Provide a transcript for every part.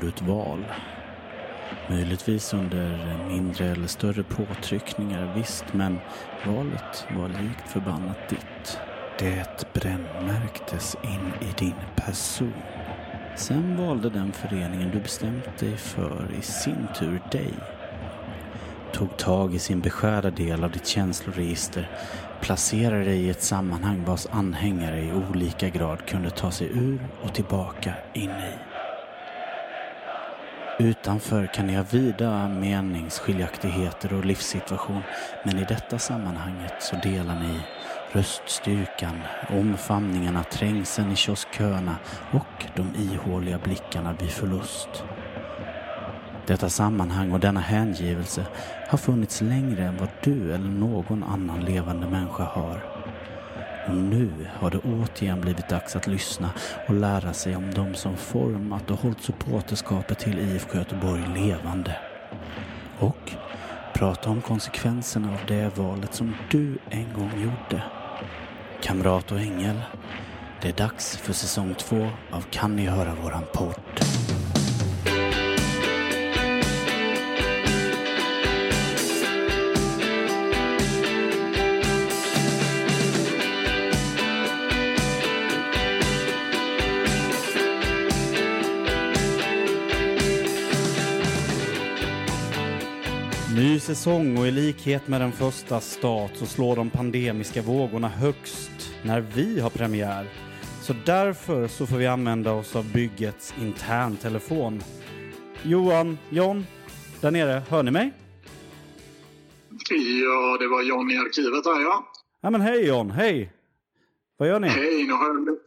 gjorde du ett val. Möjligtvis under mindre eller större påtryckningar, visst, men valet var likt förbannat ditt. Det brännmärktes in i din person. Sen valde den föreningen du bestämt dig för i sin tur dig. Tog tag i sin beskärda del av ditt känsloregister, placerade dig i ett sammanhang vars anhängare i olika grad kunde ta sig ur och tillbaka in i. Utanför kan ni ha vida meningsskiljaktigheter och livssituation, men i detta sammanhanget så delar ni röststyrkan, omfamningarna, trängseln i kioskköerna och de ihåliga blickarna vid förlust. Detta sammanhang och denna hängivelse har funnits längre än vad du eller någon annan levande människa har. Nu har det återigen blivit dags att lyssna och lära sig om de som format och hållit supporterskapet till IFK Göteborg levande. Och prata om konsekvenserna av det valet som du en gång gjorde. Kamrat och ängel, det är dags för säsong två av Kan ni höra våran podd? Ny säsong och i likhet med den första start så slår de pandemiska vågorna högst när vi har premiär. Så därför så får vi använda oss av byggets interntelefon. Johan, John, där nere, hör ni mig? Ja, det var John i arkivet här ja. Ja men hej John, hej! Vad gör ni? Hej, nu har jag...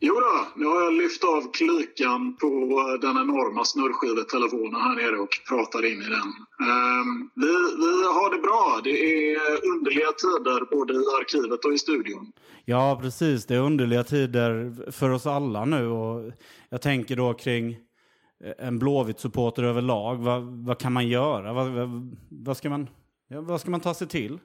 Jo då, nu har jag lyft av klykan på eh, den enorma snurrskivetelefonen här nere och pratar in i den. Ehm, vi, vi har det bra. Det är underliga tider både i arkivet och i studion. Ja, precis. Det är underliga tider för oss alla nu. Och jag tänker då kring eh, en Blåvitt-supporter överlag. Vad, vad kan man göra? Vad, vad, vad, ska man, vad ska man ta sig till?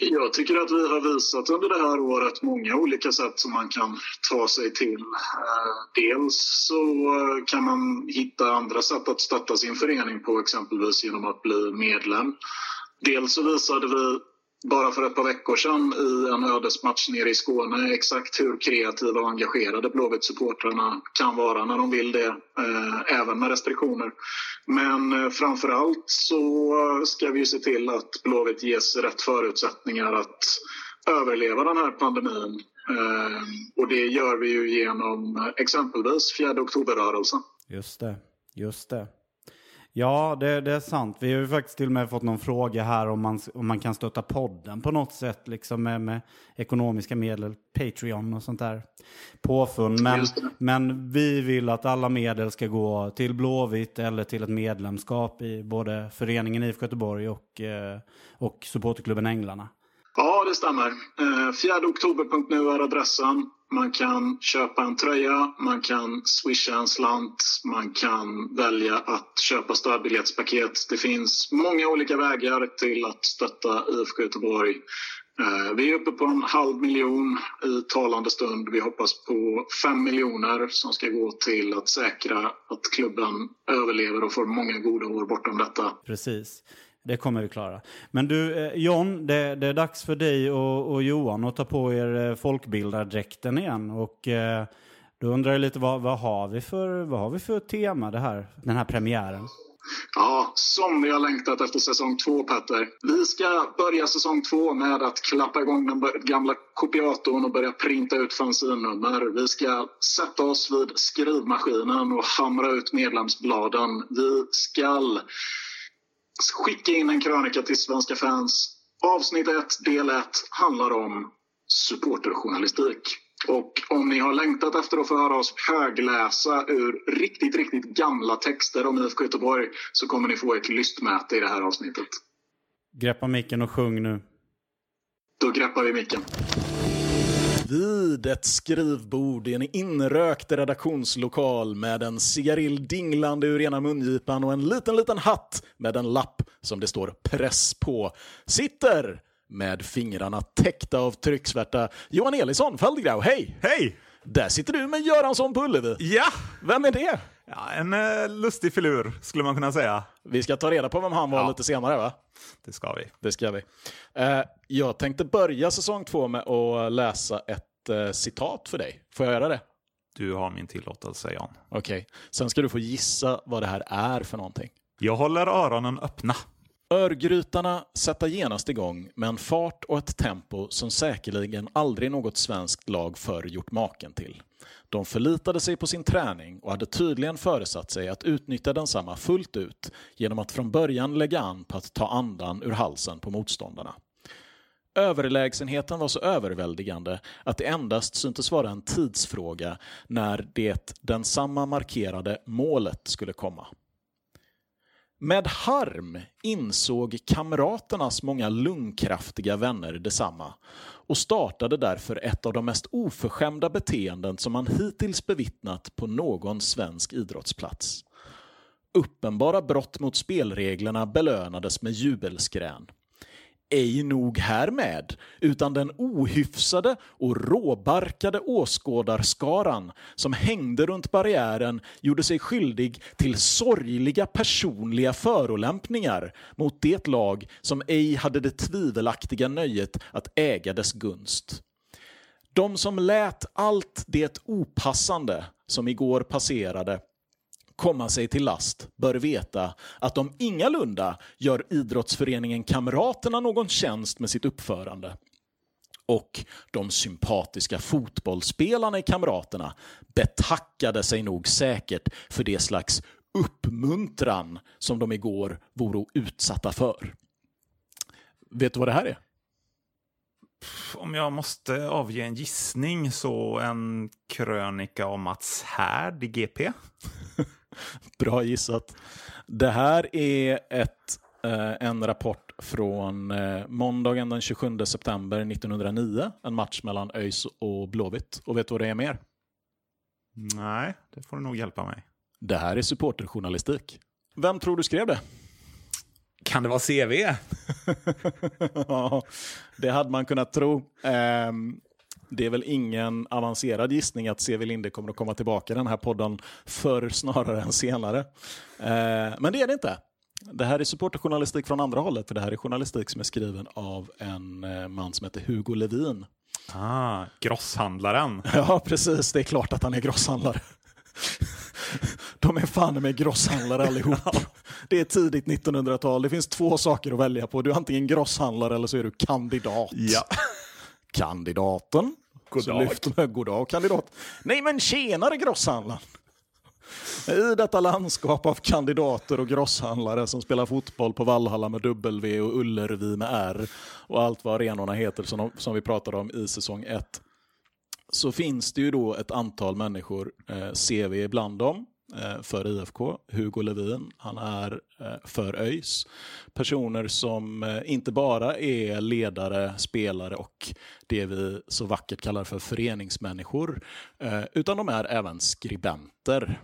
Jag tycker att vi har visat under det här året många olika sätt som man kan ta sig till. Eh, dels så eh, kan man hitta andra sätt att stötta sin förening på, exempelvis genom att bli medlem. Dels så visade vi bara för ett par veckor sedan i en ödesmatch nere i Skåne exakt hur kreativa och engagerade Blåvitt-supportrarna kan vara när de vill det, eh, även med restriktioner. Men eh, framför allt så ska vi se till att Blåvitt ges rätt förutsättningar att överleva den här pandemin. Eh, och det gör vi ju genom eh, exempelvis 4 oktober-rörelsen. Just det, just det. Ja, det, det, är sant. Vi har ju faktiskt till och med fått någon fråga här om man, om man kan stötta podden på något sätt, liksom med, med ekonomiska medel, Patreon och sånt där påfund. Men, men vi vill att alla medel ska gå till Blåvitt eller till ett medlemskap i både föreningen IFK Göteborg och, eh, och supporterklubben Änglarna. Ja, det stämmer. Eh, 4oktober.nu är adressen. Man kan köpa en tröja, man kan swisha en slant, man kan välja att köpa stödbiljettspaket. Det finns många olika vägar till att stötta IFK Göteborg. Eh, vi är uppe på en halv miljon i talande stund. Vi hoppas på fem miljoner som ska gå till att säkra att klubben överlever och får många goda år bortom detta. Precis. Det kommer vi klara. Men du, eh, John, det, det är dags för dig och, och, Johan att ta på er eh, folkbildardräkten igen. Och eh, då undrar jag lite, vad, vad, har vi för, vad har vi för tema det här, den här premiären? Ja, som vi har längtat efter säsong två, Petter. Vi ska börja säsong två med att klappa igång den gamla kopiatorn och börja printa ut fanzinnummer. Vi ska sätta oss vid skrivmaskinen och hamra ut medlemsbladen. Vi ska skicka in en krönika till svenska fans. Avsnitt 1, del 1, handlar om supporterjournalistik. Och om ni har längtat efter att få höra oss högläsa ur riktigt, riktigt gamla texter om IFK Göteborg så kommer ni få ett lystmäte i det här avsnittet. Greppa micken och sjung nu. Då greppar vi micken. Vid ett skrivbord i en inrökt redaktionslokal med en cigarill dinglande ur ena mungipan och en liten, liten hatt med en lapp som det står press på sitter med fingrarna täckta av trycksvärta Johan Elisson Feldgrau. Hej! Hej! Där sitter du med Göransson på Ullevi. Ja! Vem är det? Ja en eh, lustig filur, skulle man kunna säga. Vi ska ta reda på vem han var Ja. lite senare va? Det ska vi. Det ska vi. Eh, jag tänkte börja säsong två med att läsa ett eh, citat för dig. Får jag göra det? Du har min tillåtelse, Jan. Okej. Sen ska du få gissa vad det här är för någonting. Jag håller öronen öppna. Örgrytarna sätta genast igång med en fart och ett tempo som säkerligen aldrig något svenskt lag förr gjort maken till. De förlitade sig på sin träning och hade tydligen föresatt sig att utnyttja densamma fullt ut genom att från början lägga an på att ta andan ur halsen på motståndarna. Överlägsenheten var så överväldigande att det endast syntes vara en tidsfråga när det densamma markerade målet skulle komma. Med harm insåg kamraternas många lungkraftiga vänner detsamma och startade därför ett av de mest oförskämda beteenden som man hittills bevittnat på någon svensk idrottsplats. Uppenbara brott mot spelreglerna belönades med jubelskrän. Ej nog härmed, utan den ohyfsade och råbarkade åskådarskaran som hängde runt barriären gjorde sig skyldig till sorgliga personliga förolämpningar mot det lag som ej hade det tvivelaktiga nöjet att äga dess gunst. De som lät allt det opassande som igår passerade komma sig till last bör veta att de ingalunda gör idrottsföreningen Kamraterna någon tjänst med sitt uppförande. Och de sympatiska fotbollsspelarna i Kamraterna betackade sig nog säkert för det slags uppmuntran som de igår vore utsatta för. Vet du vad det här är? Om jag måste avge en gissning så en krönika om Mats Härd i GP. Bra gissat. Det här är ett, eh, en rapport från eh, måndagen den 27 september 1909. En match mellan ÖIS och Blåvitt. Och vet du vad det är mer? Nej, det får du nog hjälpa mig. Det här är supporterjournalistik. Vem tror du skrev det? Kan det vara CV? Ja, det hade man kunnat tro. Det är väl ingen avancerad gissning att C.V. Linde kommer att komma tillbaka i den här podden förr snarare än senare. Ehm, men det är det inte. Det här är supporterjournalistik från andra hållet, för det här är journalistik som är skriven av en eh, man som heter Hugo Levin. Ah, grosshandlaren. Ja, precis. Det är klart att han är grosshandlare. De är fan med grosshandlare allihop. Det är tidigt 1900-tal. Det finns två saker att välja på. Du är antingen grosshandlare eller så är du kandidat. Ja. Kandidaten. God så dag. lyfter man, god dag kandidat. Nej men tjenare grosshandlaren. I detta landskap av kandidater och grosshandlare som spelar fotboll på Vallhalla med W och Ullervi med R och allt vad arenorna heter som, som vi pratade om i säsong 1 så finns det ju då ett antal människor, eh, CV bland dem, Eh, för IFK. Hugo Levin, han är eh, för ÖIS. Personer som eh, inte bara är ledare, spelare och det vi så vackert kallar för föreningsmänniskor, utan de är även skribenter.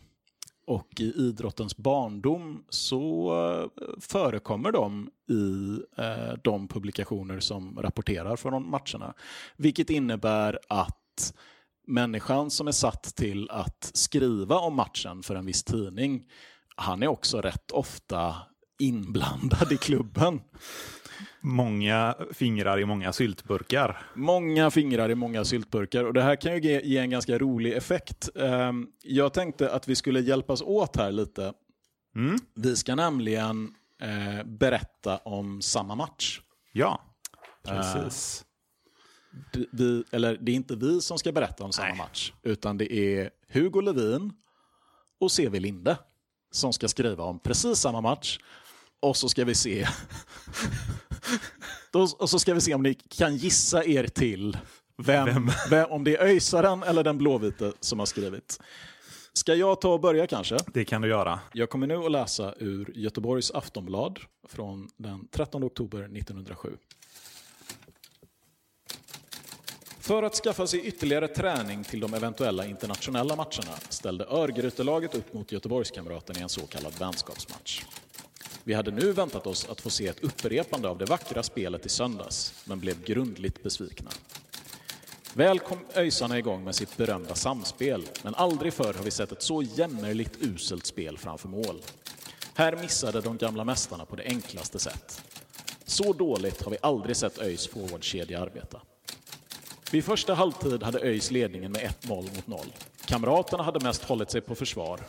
Och i idrottens barndom så förekommer de i de publikationer som rapporterar från matcherna. Vilket innebär att människan som är satt till att skriva om matchen för en viss tidning, han är också rätt ofta inblandad i klubben. Många fingrar i många syltburkar. Många fingrar i många syltburkar och det här kan ju ge, en ganska rolig effekt. Ehm, Jag tänkte att vi skulle hjälpas åt här lite. Mm. Vi ska nämligen eh, berätta om samma match. Ja, precis. Vi, eller det är inte vi som ska berätta om samma Nej. match, utan det är Hugo Levin och CV Linde som ska skriva om precis samma match. Och så ska vi se Då, och så ska vi se om ni kan gissa er till vem, vem. om det är öjsaren eller den blåvite som har skrivit. Ska jag ta och börja kanske? Det kan du göra. Jag kommer nu att läsa ur Göteborgs Aftonblad från den 13 oktober 1907. För att skaffa sig ytterligare träning till de eventuella internationella matcherna ställde Örgrytelaget upp mot Göteborgskamraten i en så kallad vänskapsmatch. Vi hade nu väntat oss att få se ett upprepande av det vackra spelet i söndags, men blev grundligt besvikna. Väl kom ÖISarna igång med sitt berömda samspel, men aldrig förr har vi sett ett så jämmerligt uselt spel framför mål. Här missade de gamla mästarna på det enklaste sätt. Så dåligt har vi aldrig sett ÖIS forwardkedja arbeta. Vid första halvtid hade ÖIS ledningen med ett mål mot noll. Kamraterna hade mest hållit sig på försvar.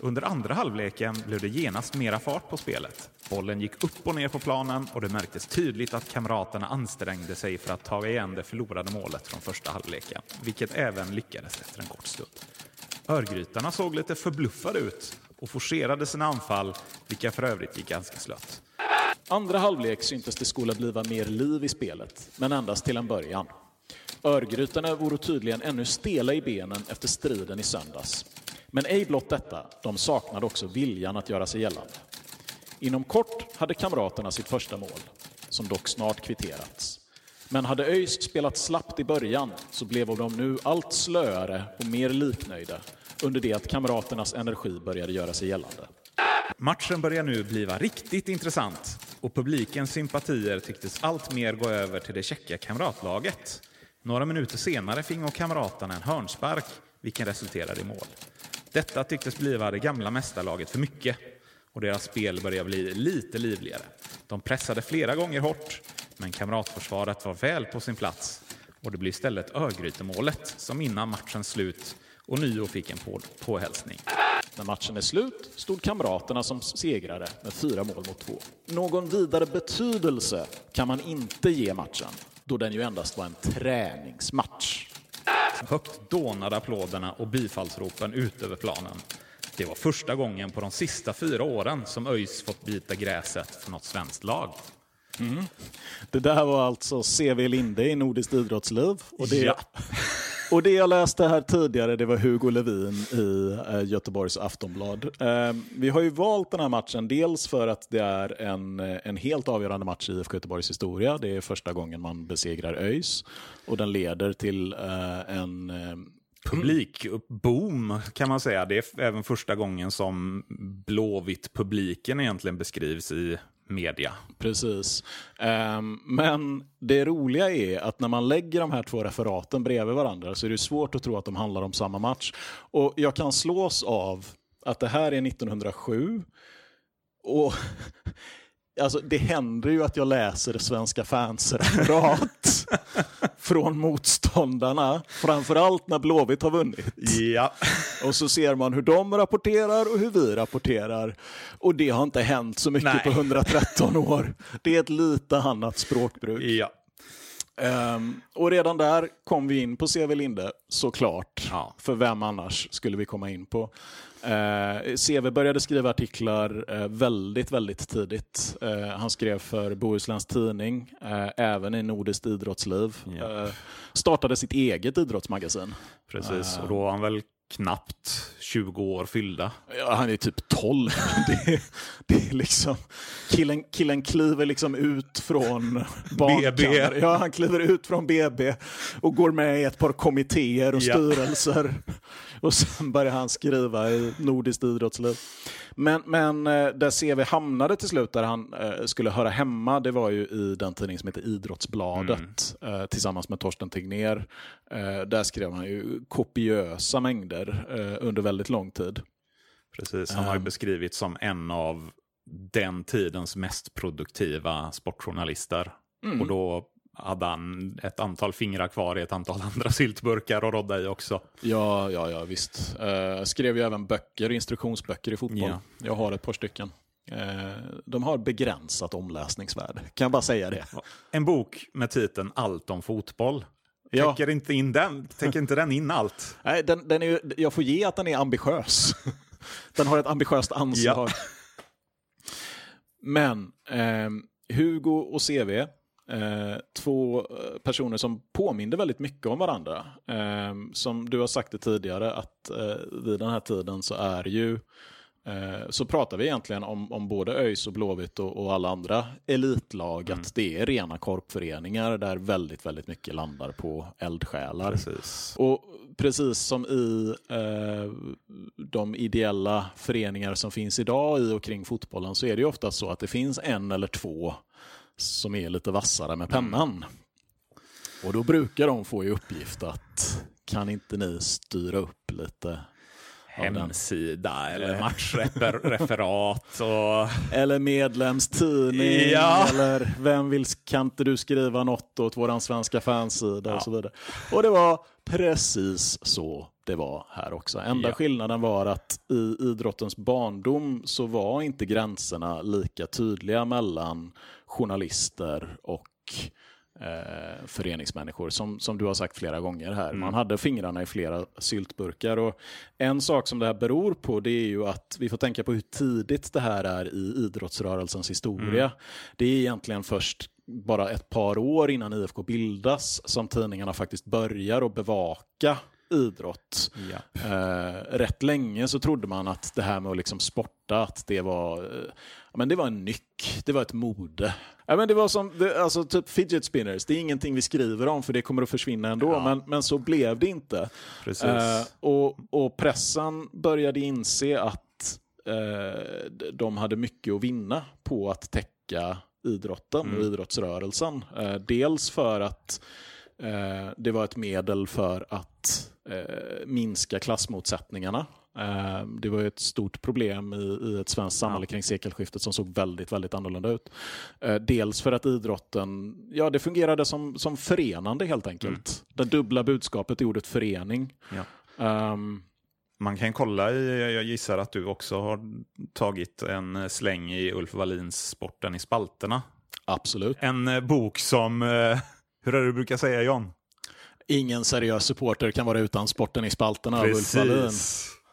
Under andra halvleken blev det genast mera fart på spelet. Bollen gick upp och ner på planen och det märktes tydligt att kamraterna ansträngde sig för att ta igen det förlorade målet från första halvleken, vilket även lyckades efter en kort stund. Örgrytarna såg lite förbluffade ut och forcerade sina anfall, vilka för övrigt gick ganska slött. Andra halvlek syntes det skola bliva mer liv i spelet, men endast till en början. Örgrytarna vore tydligen ännu stela i benen efter striden i söndags. Men ej blott detta, de saknade också viljan att göra sig gällande. Inom kort hade kamraterna sitt första mål, som dock snart kvitterats. Men hade ÖIS spelat slappt i början så blev de nu allt slöare och mer liknöjda under det att kamraternas energi började göra sig gällande. Matchen börjar nu bliva riktigt intressant och publikens sympatier tycktes allt mer gå över till det tjecka kamratlaget. Några minuter senare fingo kamraterna en hörnspark, vilken resulterade i mål. Detta tycktes bliva det gamla mästarlaget för mycket och deras spel började bli lite livligare. De pressade flera gånger hårt, men kamratförsvaret var väl på sin plats och det blev istället Örgrytemålet som innan matchens slut och Nio fick en på påhälsning. När matchen är slut stod kamraterna som segrare med fyra mål mot två. Någon vidare betydelse kan man inte ge matchen, då den ju endast var en träningsmatch. Högt dånade applåderna och bifallsropen ut över planen. Det var första gången på de sista fyra åren som ÖIS fått bita gräset för något svenskt lag. Mm. Det där var alltså CV Linde i Nordiskt idrottsliv. Och det, ja och det jag läste här tidigare det var Hugo Levin i eh, Göteborgs Aftonblad. Eh, vi har ju valt den här matchen dels för att det är en, en helt avgörande match i IFK Göteborgs historia. Det är första gången man besegrar ÖIS och den leder till eh, en eh, publikboom kan man säga. Det är även första gången som Blåvitt-publiken egentligen beskrivs i media. Precis. Um, men det roliga är att när man lägger de här två referaten bredvid varandra så är det svårt att tro att de handlar om samma match. Och jag kan slås av att det här är 1907 och Alltså, det händer ju att jag läser svenska fans referat från motståndarna, framförallt när Blåvitt har vunnit. Ja. Och så ser man hur de rapporterar och hur vi rapporterar. Och det har inte hänt så mycket Nej. på 113 år. Det är ett lite annat språkbruk. Ja. Um, och redan där kom vi in på CV Linde, såklart. Ja. För vem annars skulle vi komma in på? Uh, CV började skriva artiklar uh, väldigt, väldigt tidigt. Uh, han skrev för Bohusläns Tidning, även i Nordiskt idrottsliv. Ja. startade sitt eget idrottsmagasin. Precis, och då var han väl knappt 20 år fyllda. Ja, han är typ 12. det, är, det är liksom, killen, killen kliver liksom ut från BB. Ja, han kliver ut från BB och går med i ett par kommittéer och styrelser. Och sen börjar han skriva i Nordiskt idrottsliv. Men, men eh, där CV hamnade till slut, där han eh, skulle höra hemma, det var ju i den tidning som heter Idrottsbladet mm. tillsammans med Torsten Tegner. Där skrev han ju kopiösa mängder under väldigt lång tid. Precis, han har ju beskrivits som en av den tidens mest produktiva sportjournalister. Mm. Och då hade han ett antal fingrar kvar i ett antal andra syltburkar och rodda i också. Ja, ja, ja visst. Uh, skrev ju även böcker, instruktionsböcker i fotboll. Ja. Jag har ett par stycken. Uh, de har begränsat omläsningsvärde, kan jag bara säga det. En bok med titeln Allt om fotboll. Ja. Täcker, inte in den, täcker inte den in allt? Nej, den, den är, jag får ge att den är ambitiös. den har ett ambitiöst anslag. Ja. Men eh, Hugo och CV Eh, två eh, personer som påminner väldigt mycket om varandra. Eh, som du har sagt det tidigare att eh, vid den här tiden så är ju eh, så pratar vi egentligen om, om både ÖIS och Blåvitt och, och alla andra elitlag mm. att det är rena korpföreningar där väldigt, väldigt mycket landar på eldsjälar. Precis. Och precis som i eh, de ideella föreningar som finns idag i och kring fotbollen så är det ju ofta så att det finns en eller två som är lite vassare med pennan. Och då brukar de få i uppgift att kan inte ni styra upp lite hemsida eller matchreferat. Och... Eller medlemstidning. Ja. Eller vem vill, kan inte du skriva något åt vår svenska fansida ja. och så vidare. Och det var precis så det var här också. Enda ja. skillnaden var att i idrottens barndom så var inte gränserna lika tydliga mellan journalister och eh, föreningsmänniskor, som, som du har sagt flera gånger här. Mm. Man hade fingrarna i flera syltburkar. Och en sak som det här beror på det är ju att vi får tänka på hur tidigt det här är i idrottsrörelsens historia. Mm. Det är egentligen först bara ett par år innan IFK bildas som tidningarna faktiskt börjar att bevaka idrott. Ja. Eh, rätt länge så trodde man att det här med att liksom sporta, att det var, eh, men det var en nyck, det var ett mode. Ja, men det var som, det, alltså typ fidget spinners, det är ingenting vi skriver om för det kommer att försvinna ändå, ja. men, men så blev det inte. Eh, och, och pressen började inse att eh, de hade mycket att vinna på att täcka idrotten mm. och idrottsrörelsen. Eh, dels för att eh, det var ett medel för att eh, minska klassmotsättningarna. Eh, det var ett stort problem i, ett svenskt samhälle kring sekelskiftet som såg väldigt, väldigt annorlunda ut. Eh, dels för att idrotten, ja det fungerade som, som förenande helt enkelt. Mm. Det dubbla budskapet i ordet förening. Ja. Um, man kan kolla i, jag gissar att du också har tagit en släng i Ulf Wallins Sporten i spalterna. Absolut. En eh, bok som, hur är det du brukar säga John? Ingen seriös supporter kan vara utan sporten i spalterna Precis. av Ulf Wallin.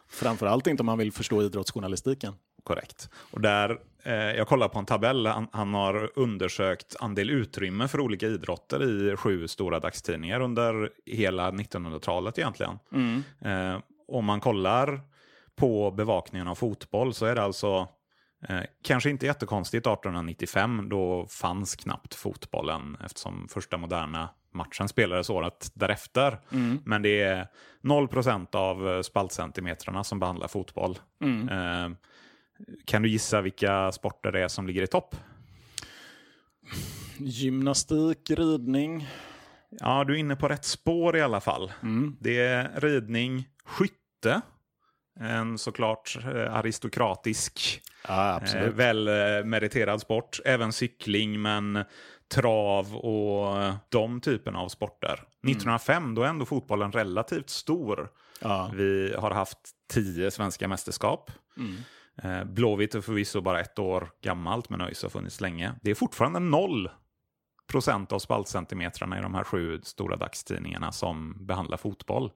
Framförallt inte om man vill förstå idrottsjournalistiken. Korrekt. Och där, eh, jag kollar på en tabell, han, han, har undersökt andel utrymme för olika idrotter i sju stora dagstidningar under hela 1900-talet egentligen. Mm. Eh, om man kollar på bevakningen av fotboll så är det alltså Eh, kanske inte jättekonstigt 1895, då fanns knappt fotbollen eftersom första moderna matchen spelades året därefter. Mm. Men det är 0% av eh, spaltcentimetrarna som behandlar fotboll. Mm. Eh, kan du gissa vilka sporter det är som ligger i topp? Gymnastik, ridning. Ja, du är inne på rätt spår i alla fall. Mm. Det är ridning, skytte, en såklart eh, aristokratisk, ja, eh, väl meriterad sport. Även cykling, men trav och de typerna av sporter. Mm. 1905 då är ändå fotbollen relativt stor. Ja. Vi har haft tio svenska mästerskap. Mm. Eh, Blåvitt är förvisso bara ett år gammalt, men ÖIS har funnits länge. Det är fortfarande noll procent av spaltcentimetrarna i de här sju stora dagstidningarna som behandlar fotboll.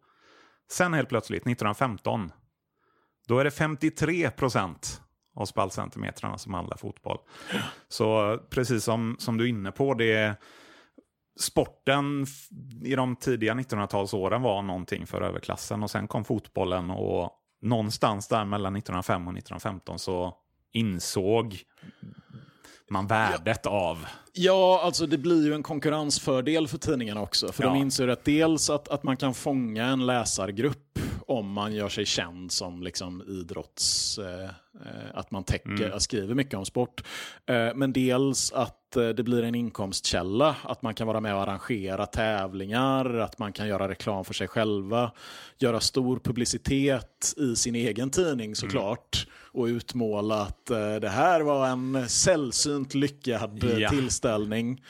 Sen helt plötsligt, 1915, då är det 53 procent av spaltcentimetrarna som handlar fotboll. Så precis som, som du är inne på, det sporten i de tidiga 1900-talsåren var någonting för överklassen och sen kom fotbollen och någonstans där mellan 1905 och 1915 så insåg man värdet ja. av. Ja, alltså det blir ju en konkurrensfördel för tidningarna också. För ja. de inser att dels att, att man kan fånga en läsargrupp om man gör sig känd som liksom idrotts... Eh, att man täcker, mm. skriver mycket om sport. Eh, men dels att eh, det blir en inkomstkälla. Att man kan vara med och arrangera tävlingar, att man kan göra reklam för sig själva. Göra stor publicitet i sin egen tidning såklart. Mm. Och utmåla att eh, det här var en sällsynt lyckad ja. tillställning.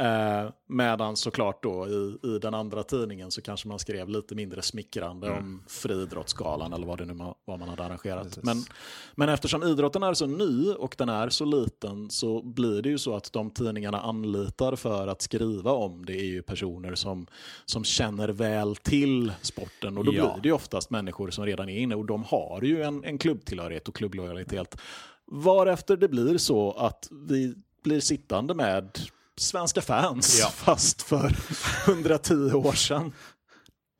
Eh, medan såklart då i, i den andra tidningen så kanske man skrev lite mindre smickrande mm. om friidrottsgalan eller vad det nu var man hade arrangerat. Men, men eftersom idrotten är så ny och den är så liten så blir det ju så att de tidningarna anlitar för att skriva om det är ju personer som, som känner väl till sporten och då ja. blir det ju oftast människor som redan är inne och de har ju en, en klubbtillhörighet och klubblojalitet. Varefter det blir så att vi blir sittande med svenska fans, ja. fast för 110 år sedan.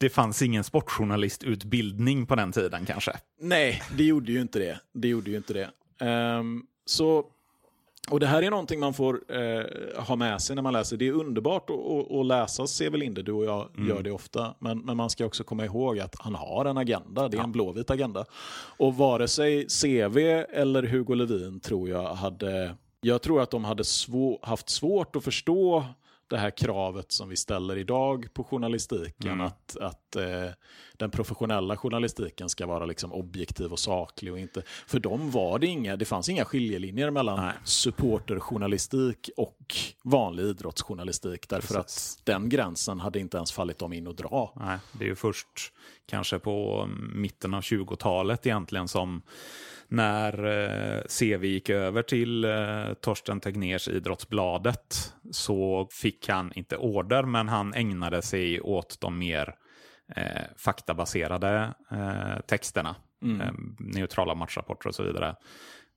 Det fanns ingen sportjournalistutbildning på den tiden kanske? Nej, det gjorde ju inte det. Det gjorde ju inte det. Um, så, och det här är någonting man får uh, ha med sig när man läser. Det är underbart att, läsa Sevelinde, du och jag mm. gör det ofta. Men, men, man ska också komma ihåg att han har en agenda, det är ja. en blåvit agenda. Och vare sig CV eller Hugo Levin tror jag hade jag tror att de hade svå haft svårt att förstå det här kravet som vi ställer idag på journalistiken. Mm. Att, att eh, den professionella journalistiken ska vara liksom objektiv och saklig. och inte För dem var det inga, det fanns inga skiljelinjer mellan Nej. supporterjournalistik och vanlig idrottsjournalistik. Därför Precis. att den gränsen hade inte ens fallit dem in att dra. Nej, det är ju först kanske på mitten av 20-talet egentligen som när eh, CV gick över till eh, Torsten Tegners Idrottsbladet så fick han, inte order, men han ägnade sig åt de mer eh, faktabaserade eh, texterna. Eh, neutrala matchrapporter och så vidare.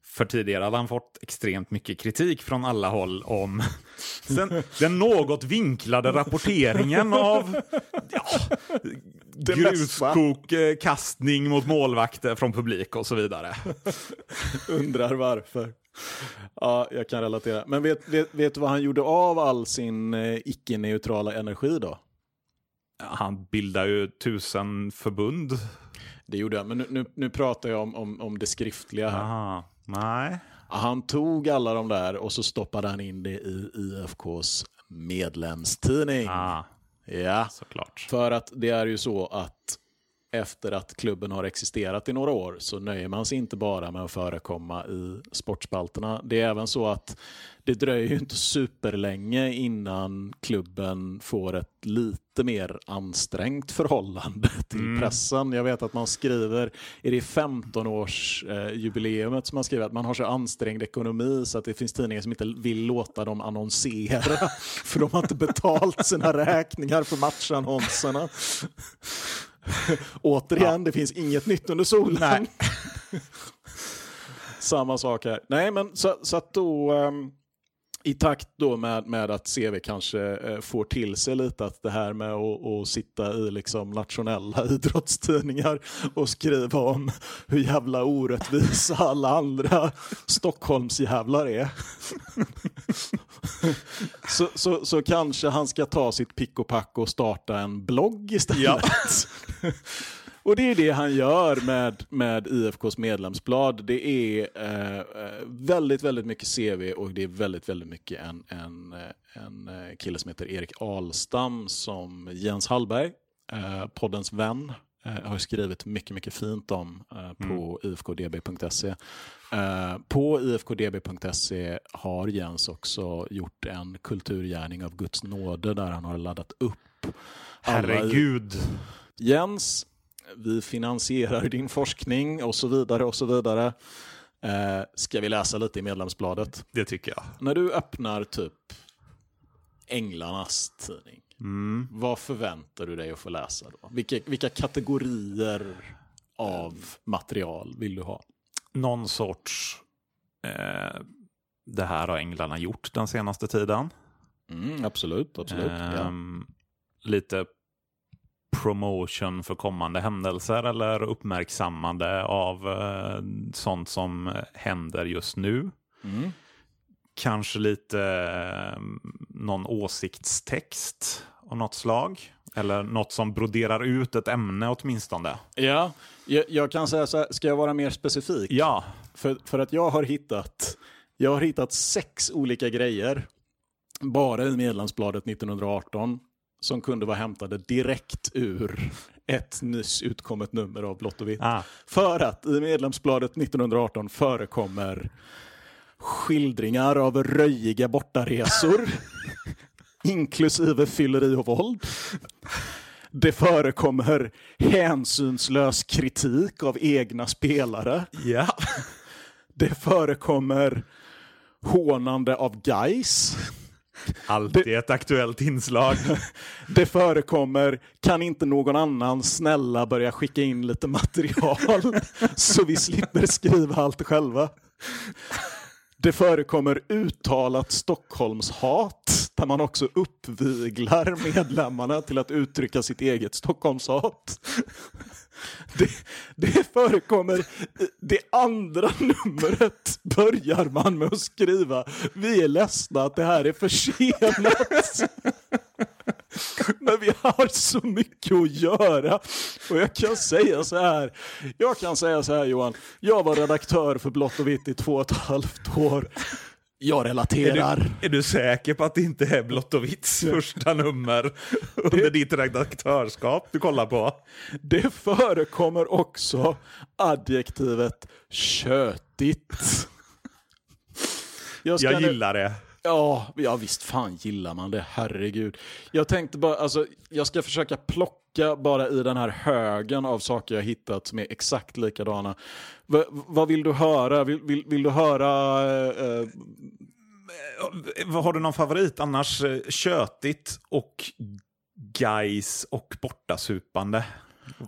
För tidigare hade han fått extremt mycket kritik från alla håll om den, den något vinklade rapporteringen av ja, gruskok, eh, kastning mot målvakter från publik och så vidare. Undrar varför. Ja, jag kan relatera. Men vet, vet, vet du vad han gjorde av all sin eh, icke-neutrala energi då? Han bildar ju tusen förbund. Det gjorde han, men nu, nu, nu pratar jag om, om, om det skriftliga här. Aha, nej. Han tog alla de där och så stoppade han in det i IFKs medlemstidning. Ah, Ja, såklart. för att det är ju så att efter att klubben har existerat i några år så nöjer man sig inte bara med att förekomma i sportspalterna. Det är även så att det dröjer ju inte superlänge innan klubben får ett lite mer ansträngt förhållande till pressen. Jag vet att man skriver, är det 15 års eh, jubileumet som man skriver att man har så ansträngd ekonomi så att det finns tidningar som inte vill låta dem annonsera för de har inte betalt sina räkningar för matchannonserna. Återigen, det finns inget nytt under solen. Samma sak här. Nej, men så, så att då... ehm, i takt då med, med att CV kanske eh, får till sig lite att det här med att, att sitta i liksom nationella idrottstidningar och skriva om hur jävla orättvisa alla andra Stockholmsjävlar är. så, så, så kanske han ska ta sitt pick och pack och starta en blogg istället. Och det är det han gör med, med IFKs medlemsblad. Det är eh, väldigt, väldigt mycket CV och det är väldigt, väldigt mycket en, en, en eh, kille som heter Erik Alstam som Jens Hallberg, eh, poddens vän, eh, har skrivit mycket, mycket fint om eh, på ifkdb.se. Eh, på ifkdb.se har Jens också gjort en kulturgärning av Guds nåde där han har laddat upp alla- Herregud. Jens, vi finansierar din forskning och så vidare och så vidare. Eh, ska vi läsa lite i medlemsbladet? Det tycker jag. När du öppnar typ Änglarnas tidning, Mm. vad förväntar du dig att få läsa då? Vilka, vilka kategorier av material vill du ha? Någon sorts... Eh, det här har änglarna gjort den senaste tiden. Mm, absolut, absolut. ja. Ehm, Lite promotion för kommande händelser eller uppmärksammande av eh, sånt som händer just nu. Mm. Kanske lite eh, någon åsiktstext av något slag. Eller något som broderar ut ett ämne åtminstone. Ja, jag, jag kan säga så här, ska jag vara mer specifik? Ja, För, för att jag har hittat jag har hittat sex olika grejer bara i medlemsbladet 1918 som kunde vara hämtade direkt ur ett nyss utkommet nummer av Blått och vitt. Ah. För att i medlemsbladet 1918 förekommer skildringar av röjiga bortaresor inklusive fylleri och våld. Det förekommer hänsynslös kritik av egna spelare. ja. Det förekommer hånande av guys. Alltid ett aktuellt inslag. Det förekommer, kan inte någon annan snälla börja skicka in lite material så vi slipper skriva allt själva. Det förekommer uttalat Stockholmshat där man också uppviglar medlemmarna till att uttrycka sitt eget Stockholmshat. Det, det förekommer, det andra numret börjar man med att skriva Vi är ledsna att det här är försenat. Men vi har så mycket att göra. Och jag kan säga så här. Jag kan säga så här Johan. Jag var redaktör för Blått och vitt i två och ett halvt år. Jag relaterar. Är du, är du säker på att det inte är Blottowitz första nummer under ditt redaktörskap du kollar på? Det förekommer också adjektivet köttigt. Jag, jag nu- gillar det. Ja, ja, visst fan gillar man det, herregud. Jag tänkte bara, alltså, jag ska försöka plocka bara i den här högen av saker jag hittat som är exakt likadana. V vad vill du höra? Vill, vill, vill du höra... eh, Vad Har du någon favorit? Annars eh, köttigt och guys och bortasupande.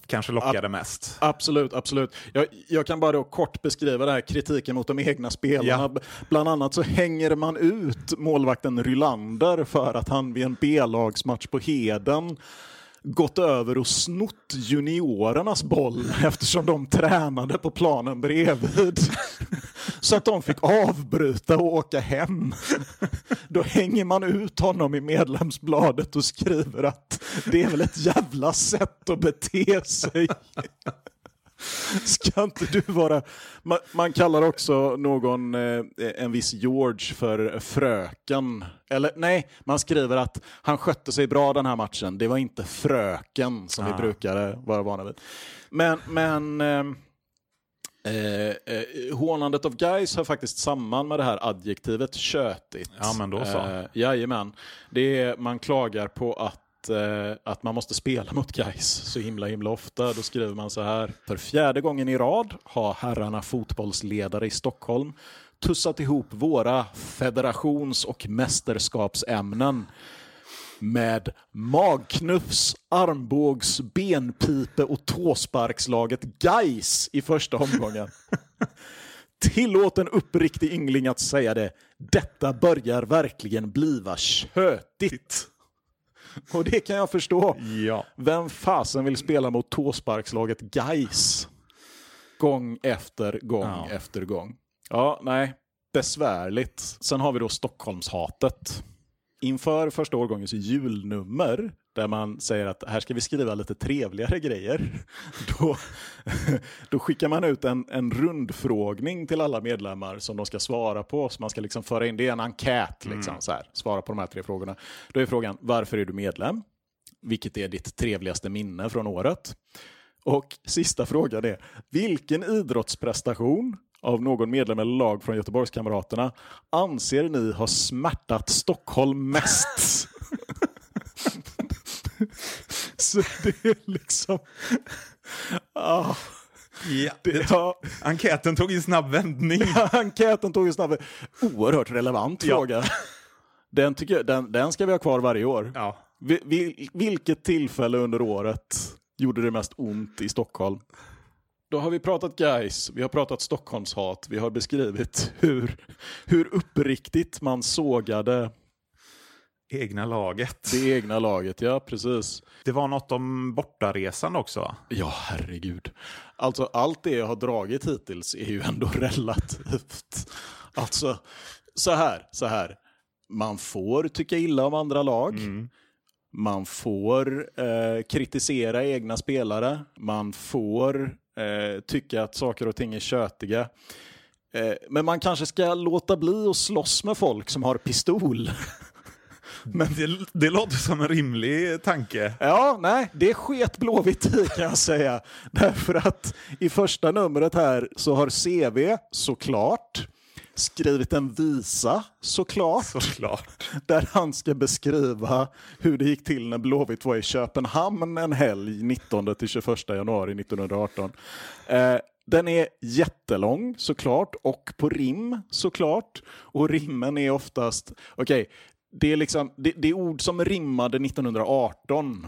Kanske lockar det mest. Absolut, absolut. Jag, jag kan bara då kort beskriva det här kritiken mot de egna spelarna. Ja. Bland annat så hänger man ut målvakten Rylander för att han vid en B-lagsmatch på Heden gått över och snott juniorernas boll eftersom de tränade på planen bredvid. Så att de fick avbryta och åka hem. Då hänger man ut honom i medlemsbladet och skriver att det är väl ett jävla sätt att bete sig. Ska inte du vara... Man, man kallar också någon, eh, en viss George för fröken. Eller nej, man skriver att han skötte sig bra den här matchen. Det var inte fröken som vi Ah. brukade vara vana vid. Men, men eh, eh, eh, hånandet av guys hör faktiskt samman med det här adjektivet köttigt. Ja, men då så. Eh, jajamän. Det är, man klagar på att, eh, att man måste spela mot guys så himla himla ofta. Då skriver man så här. För fjärde gången i rad har herrarna fotbollsledare i Stockholm tussat ihop våra federations och mästerskapsämnen med magknuffs, armbågs, benpipe och tåsparkslaget Geis i första omgången. Tillåt en uppriktig yngling att säga det. Detta börjar verkligen bliva tjötigt. Och det kan jag förstå. Ja. Vem fasen vill spela mot tåsparkslaget Geis? Gång efter gång Ja. efter gång. Ja, nej. Besvärligt. Sen har vi då Stockholmshatet. Inför första årgångens julnummer, där man säger att här ska vi skriva lite trevligare grejer, då, då skickar man ut en, en rundfrågning till alla medlemmar som de ska svara på. Så man ska liksom föra in, det är en enkät, liksom, så här, svara på de här tre frågorna. Då är frågan, varför är du medlem? Vilket är ditt trevligaste minne från året? Och sista frågan är, vilken idrottsprestation av någon medlem eller lag från Göteborgskamraterna anser ni har smärtat Stockholm mest? Så det är liksom... Ah, Ja. det, ja, Enkäten tog en snabb vändning. enkäten tog ju snabbt. Oerhört relevant Ja. fråga. Den, tycker jag, den, den ska vi ha kvar varje år. Ja. Vi, vi, vilket tillfälle under året gjorde det mest ont i Stockholm? Då har vi pratat guys, vi har pratat Stockholmshat, vi har beskrivit hur, hur uppriktigt man sågade Egna laget. det egna laget. Ja, precis. Det var något om bortaresan också? Ja, herregud. Alltså, allt det jag har dragit hittills är ju ändå relativt. Alltså, så här, så här. Man får tycka illa om andra lag. Man får eh, kritisera egna spelare. Man får eh, tycka att saker och ting är kötiga. Eh, men man kanske ska låta bli att slåss med folk som har pistol. Men det, det låter som en rimlig tanke. Ja, nej, det sket Blåvitt i kan jag säga. Därför att i första numret här så har CV, såklart, skrivit en visa, såklart, Såklart. där han ska beskriva hur det gick till när Blåvitt var i Köpenhamn en helg 19 till 21 januari 1918. Eh, den är jättelång såklart och på rim såklart. Och rimmen är oftast, okej, det är liksom, det, det är ord som rimmade 1918.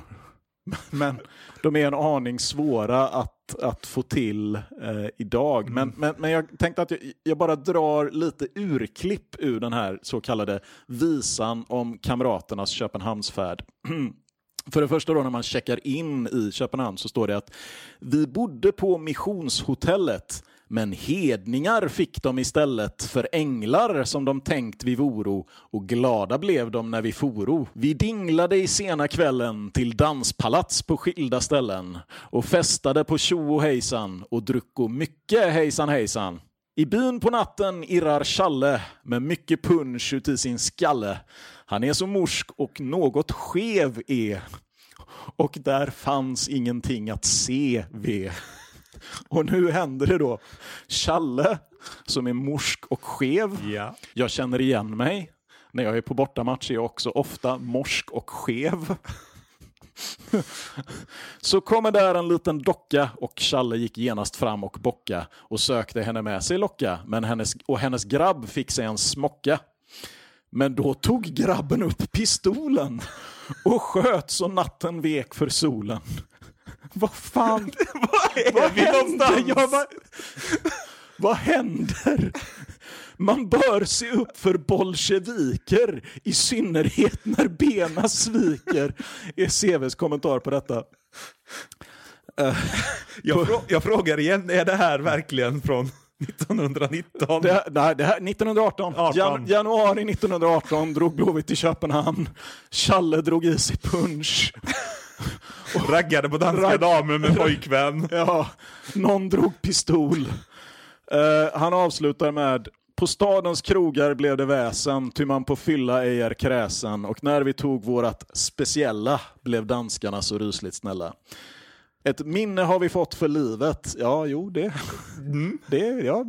Men de är en aning svåra att, att få till eh, idag. Men, men, men jag tänkte att jag, jag bara drar lite urklipp ur den här så kallade visan om kamraternas Köpenhamnsfärd. För det första då när man checkar in i Köpenhamn så står det att vi bodde på missionshotellet men hedningar fick de istället för änglar som de tänkt vi voro och glada blev de när vi foro. Vi dinglade i sena kvällen till danspalats på skilda ställen och festade på tjo och hejsan och drucko mycket hejsan hejsan. I byn på natten irrar Challe med mycket punsch ut i sin skalle. Han är så morsk och något skev är. Och där fanns ingenting att se ve. Och nu händer det då. Challe, som är morsk och skev. Ja. Jag känner igen mig. När jag är på bortamatch är jag också ofta morsk och skev. Så kommer där en liten docka och Challe gick genast fram och bocka och sökte henne med sig locka, men hennes, och hennes grabb fick sig en smocka. Men då tog grabben upp pistolen och sköt så natten vek för solen. Vad fan? Vad är vi någonstans? Jag bara, vad händer? Man bör se upp för bolsjeviker, i synnerhet när bena sviker, är CVs kommentar på detta. Jag, frå jag frågar igen, är det här verkligen från 1919? Det, nej, det här, 1918. 18. Jan, januari 1918 drog Blåvitt till Köpenhamn. Challe drog i sig punch. Raggade på danska Ragg- damer med pojkvän. Ja, någon drog pistol. Eh, han avslutar med på stadens krogar blev det väsen, ty man på fylla ej är kräsen, och när vi tog vårat speciella blev danskarna så rysligt snälla. Ett minne har vi fått för livet. Ja, jo, det... det ja,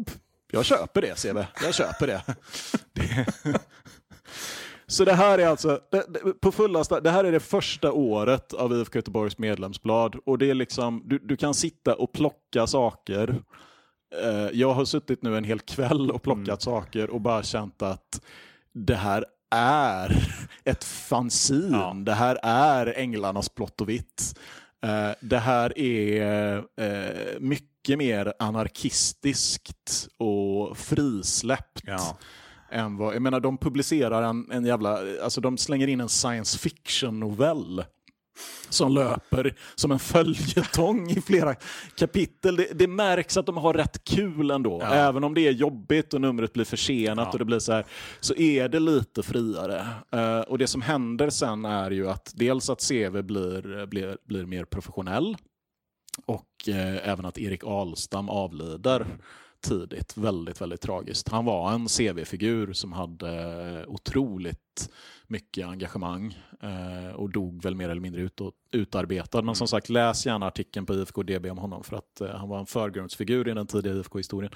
jag köper det, CV. Jag köper det. det. Så det här är alltså, det, det, på fullaste, det här är det första året av IFK Göteborgs medlemsblad och det är liksom, du, du kan sitta och plocka saker. Eh, jag har suttit nu en hel kväll och plockat saker och bara känt att det här är ett fanzin. Ja. Det här är Änglarnas blått och vitt. Eh, det här är eh, mycket mer anarkistiskt och frisläppt Ja. Än vad, jag menar de publicerar en, en jävla, alltså de slänger in en science fiction novell som löper som en följetong i flera kapitel. Det, det märks att de har rätt kul ändå. Ja. Även om det är jobbigt och numret blir försenat Ja. och det blir så här, så är det lite friare. Eh, och det som händer sen är ju att dels att CV blir, blir, blir mer professionell och eh, även att Erik Ahlstam avlider tidigt. Väldigt, väldigt tragiskt. Han var en CV-figur som hade eh, otroligt mycket engagemang eh, och dog väl mer eller mindre ut, utarbetad. Men som sagt, läs gärna artikeln på IFK DB om honom för att eh, han var en förgrundsfigur i den tidiga IFK-historien.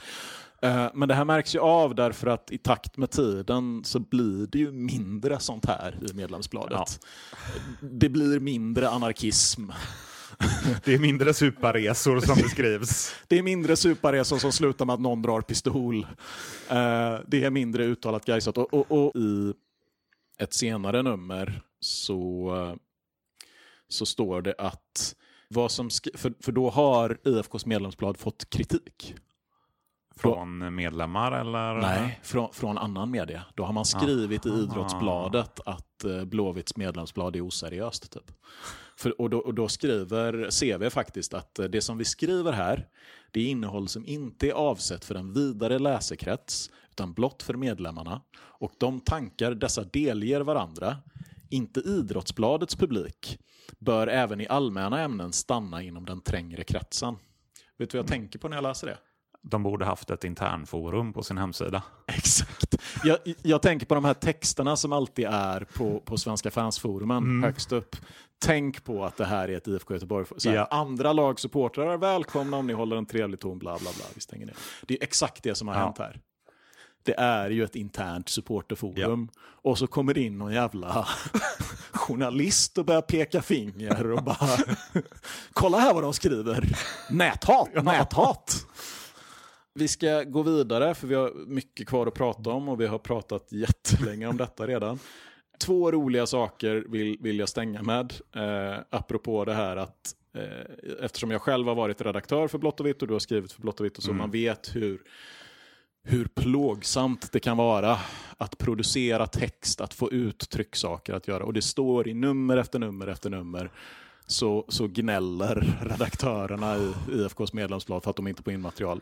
Men det här märks ju av därför att i takt med tiden så blir det ju mindre sånt här i medlemsbladet. Det blir mindre anarkism. Det är mindre superresor som beskrivs. Det är mindre superresor som slutar med att någon drar pistol. Eh, det är mindre uttalat Gaisat. Och, och, och i ett senare nummer så, eh, så står det att vad som för, för då har IFKs medlemsblad fått kritik. Från medlemmar eller? Nej, från, från annan media. Då har man skrivit i Aha. Idrottsbladet att eh, Blåvitts medlemsblad är oseriöst. Typ. För, och, då, och då skriver CV faktiskt att det som vi skriver här, det är innehåll som inte är avsett för en vidare läsekrets, utan blott för medlemmarna. Och de tankar dessa delger varandra, inte Idrottsbladets publik, bör även i allmänna ämnen stanna inom den trängre kretsen. Vet du vad jag tänker på när jag läser det? De borde haft ett internforum på sin hemsida. Exakt. Jag, jag tänker på de här texterna som alltid är på, på Svenska fansforumen Mm. högst upp. Tänk på att det här är ett IFK Göteborg. Här, Ja. Andra lagsupportrar är välkomna om ni håller en trevlig ton, bla bla bla. Vi stänger ner. Det är exakt det som har Ja. hänt här. Det är ju ett internt supporterforum. Och så kommer det in någon jävla journalist och börjar peka finger och bara kolla här vad de skriver. Näthat, näthat. Vi ska gå vidare för vi har mycket kvar att prata om och vi har pratat jättelänge om detta redan. Två roliga saker vill, vill jag stänga med. Eh, apropå det här att eh, eftersom jag själv har varit redaktör för Blått och Vitt och du har skrivit för Blått och Vitt och så man vet hur hur plågsamt det kan vara att producera text, att få ut trycksaker att göra. Och det står i nummer efter nummer efter nummer så, så gnäller redaktörerna i IFKs medlemsblad för att de inte får in material.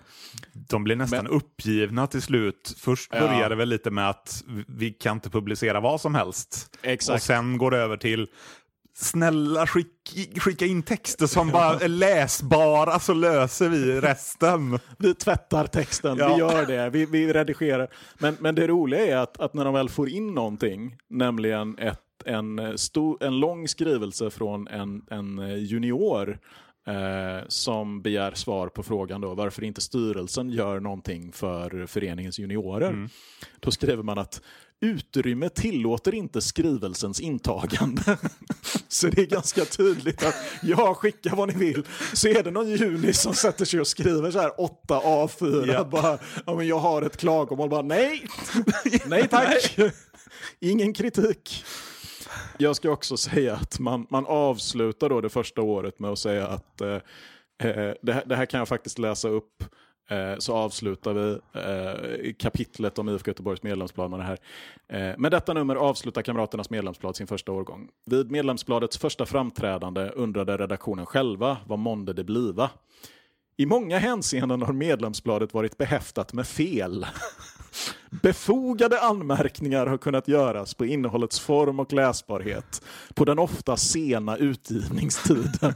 De blir nästan Men- uppgivna till slut. Först Ja. började det väl lite med att vi kan inte publicera vad som helst. Exakt. Och sen går det över till snälla skick, skicka in texter som bara är läsbara så löser vi resten. Vi tvättar texten, Ja. vi gör det, vi, vi redigerar. Men, men det roliga är att, att när de väl får in någonting, nämligen ett, en, stor, en lång skrivelse från en, en junior eh, som begär svar på frågan då, varför inte styrelsen gör någonting för föreningens juniorer. Då skriver man att Utrymme tillåter inte skrivelsens intagande. Så det är ganska tydligt att ja, skicka vad ni vill. Så är det någon juni som sätter sig och skriver så här 8 A4. Ja. Bara, ja, men jag har ett klagomål. Bara, nej, nej tack. Ingen kritik. Jag ska också säga att man, man avslutar då det första året med att säga att eh, eh det, här, det här kan jag faktiskt läsa upp. Eh, så avslutar vi eh, kapitlet om IFK Göteborgs medlemsblad med det här. Eh, med detta nummer avslutar Kamraternas medlemsblad sin första årgång. Vid medlemsbladets första framträdande undrade redaktionen själva vad månde det bliva. I många hänseenden har medlemsbladet varit behäftat med fel. Befogade anmärkningar har kunnat göras på innehållets form och läsbarhet på den ofta sena utgivningstiden.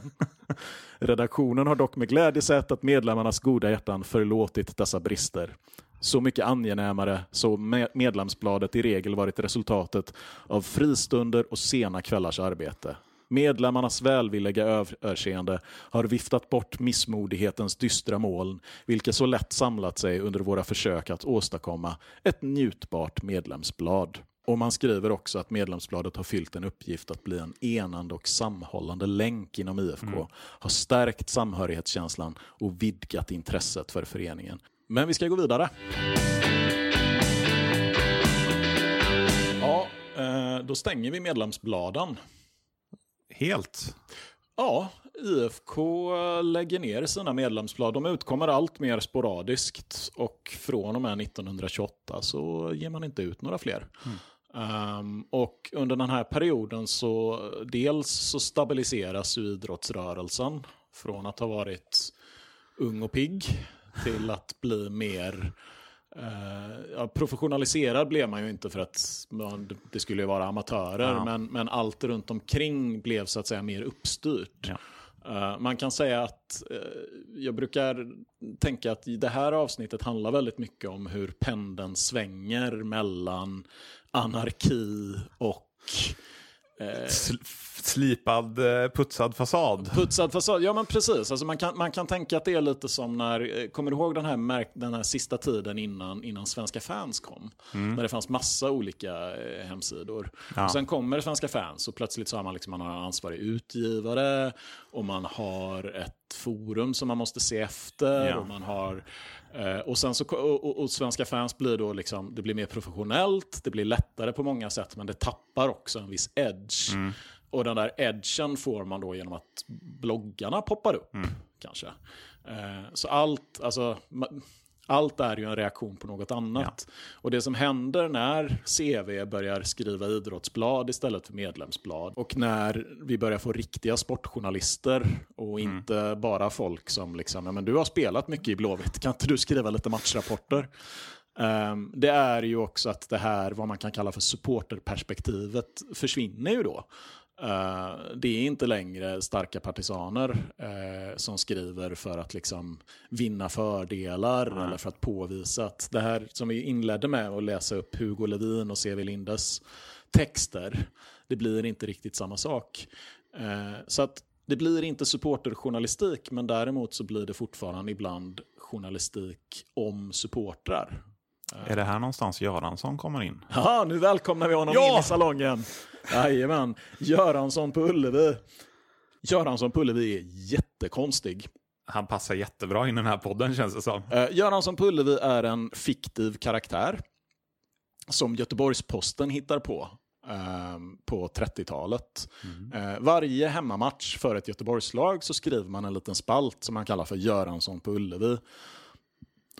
Redaktionen har dock med glädje sett att medlemmarnas goda hjärtan förlåtit dessa brister. Så mycket angenämare så me- medlemsbladet i regel varit resultatet av fristunder och sena kvällars arbete. Medlemmarnas välvilliga överseende har viftat bort missmodighetens dystra moln, vilket så lätt samlat sig under våra försök att åstadkomma ett njutbart medlemsblad. Och man skriver också att medlemsbladet har fyllt en uppgift att bli en enande och samhållande länk inom IFK, har stärkt samhörighetskänslan och vidgat intresset för föreningen. Men vi ska gå vidare. Ja, eh, då stänger vi medlemsbladen. Helt. Ja, IFK lägger ner sina medlemsblad. De utkommer allt mer sporadiskt och från och med 1928 så ger man inte ut några fler. Ehm, och under den här perioden så dels så stabiliseras ju idrottsrörelsen från att ha varit ung och pigg till att bli mer Eh, ja, professionaliserad blev man ju inte för att man, det skulle ju vara amatörer, Ja. men, men allt runt omkring blev så att säga mer uppstyrt. Ja. Eh, man kan säga att eh, jag brukar tänka att det här avsnittet handlar väldigt mycket om hur pendeln svänger mellan anarki och eh, Sl- slipad, putsad fasad. Putsad fasad, ja men precis. Alltså man, kan, man kan tänka att det är lite som när, eh, kommer du ihåg den här, märk, den här sista tiden innan, innan Svenska fans kom? När det fanns massa olika eh, hemsidor. Ja. Och sen kommer Svenska fans och plötsligt så har man, liksom, man har en ansvarig utgivare och man har ett forum som man måste se efter. Ja. Och man har eh, och, sen så, och, och, Svenska fans blir då liksom, det blir mer professionellt, det blir lättare på många sätt, men det tappar också en viss edge. Och den där edgen får man då genom att bloggarna poppar upp, kanske. Eh, så allt, alltså, ma- allt är ju en reaktion på något annat. Och det som händer när CV börjar skriva idrottsblad istället för medlemsblad och när vi börjar få riktiga sportjournalister och inte bara folk som liksom, ja, men du har spelat mycket i Blåvitt, kan inte du skriva lite matchrapporter? Ehm, det är ju också att det här, vad man kan kalla för supporterperspektivet, försvinner ju då. Eh, det är inte längre starka partisaner eh, som skriver för att liksom vinna fördelar eller för att påvisa att det här som vi inledde med att läsa upp Hugo Levin och C.V. Lindes texter, det blir inte riktigt samma sak. Eh, så att det blir inte supporterjournalistik, men däremot så blir det fortfarande ibland journalistik om supportrar. Är det här någonstans Göransson kommer in? Haha, nu välkomnar vi honom Ja! in i salongen. Jajamän, Göransson på Ullevi. Göransson på Ullevi är jättekonstig. Han passar jättebra in i den här podden känns det som. Uh, Göransson på Ullevi är en fiktiv karaktär som Göteborgs-Posten hittar på ehm, på 30-talet. Eh, varje hemmamatch för ett Göteborgslag så skriver man en liten spalt som man kallar för Göransson på Ullevi.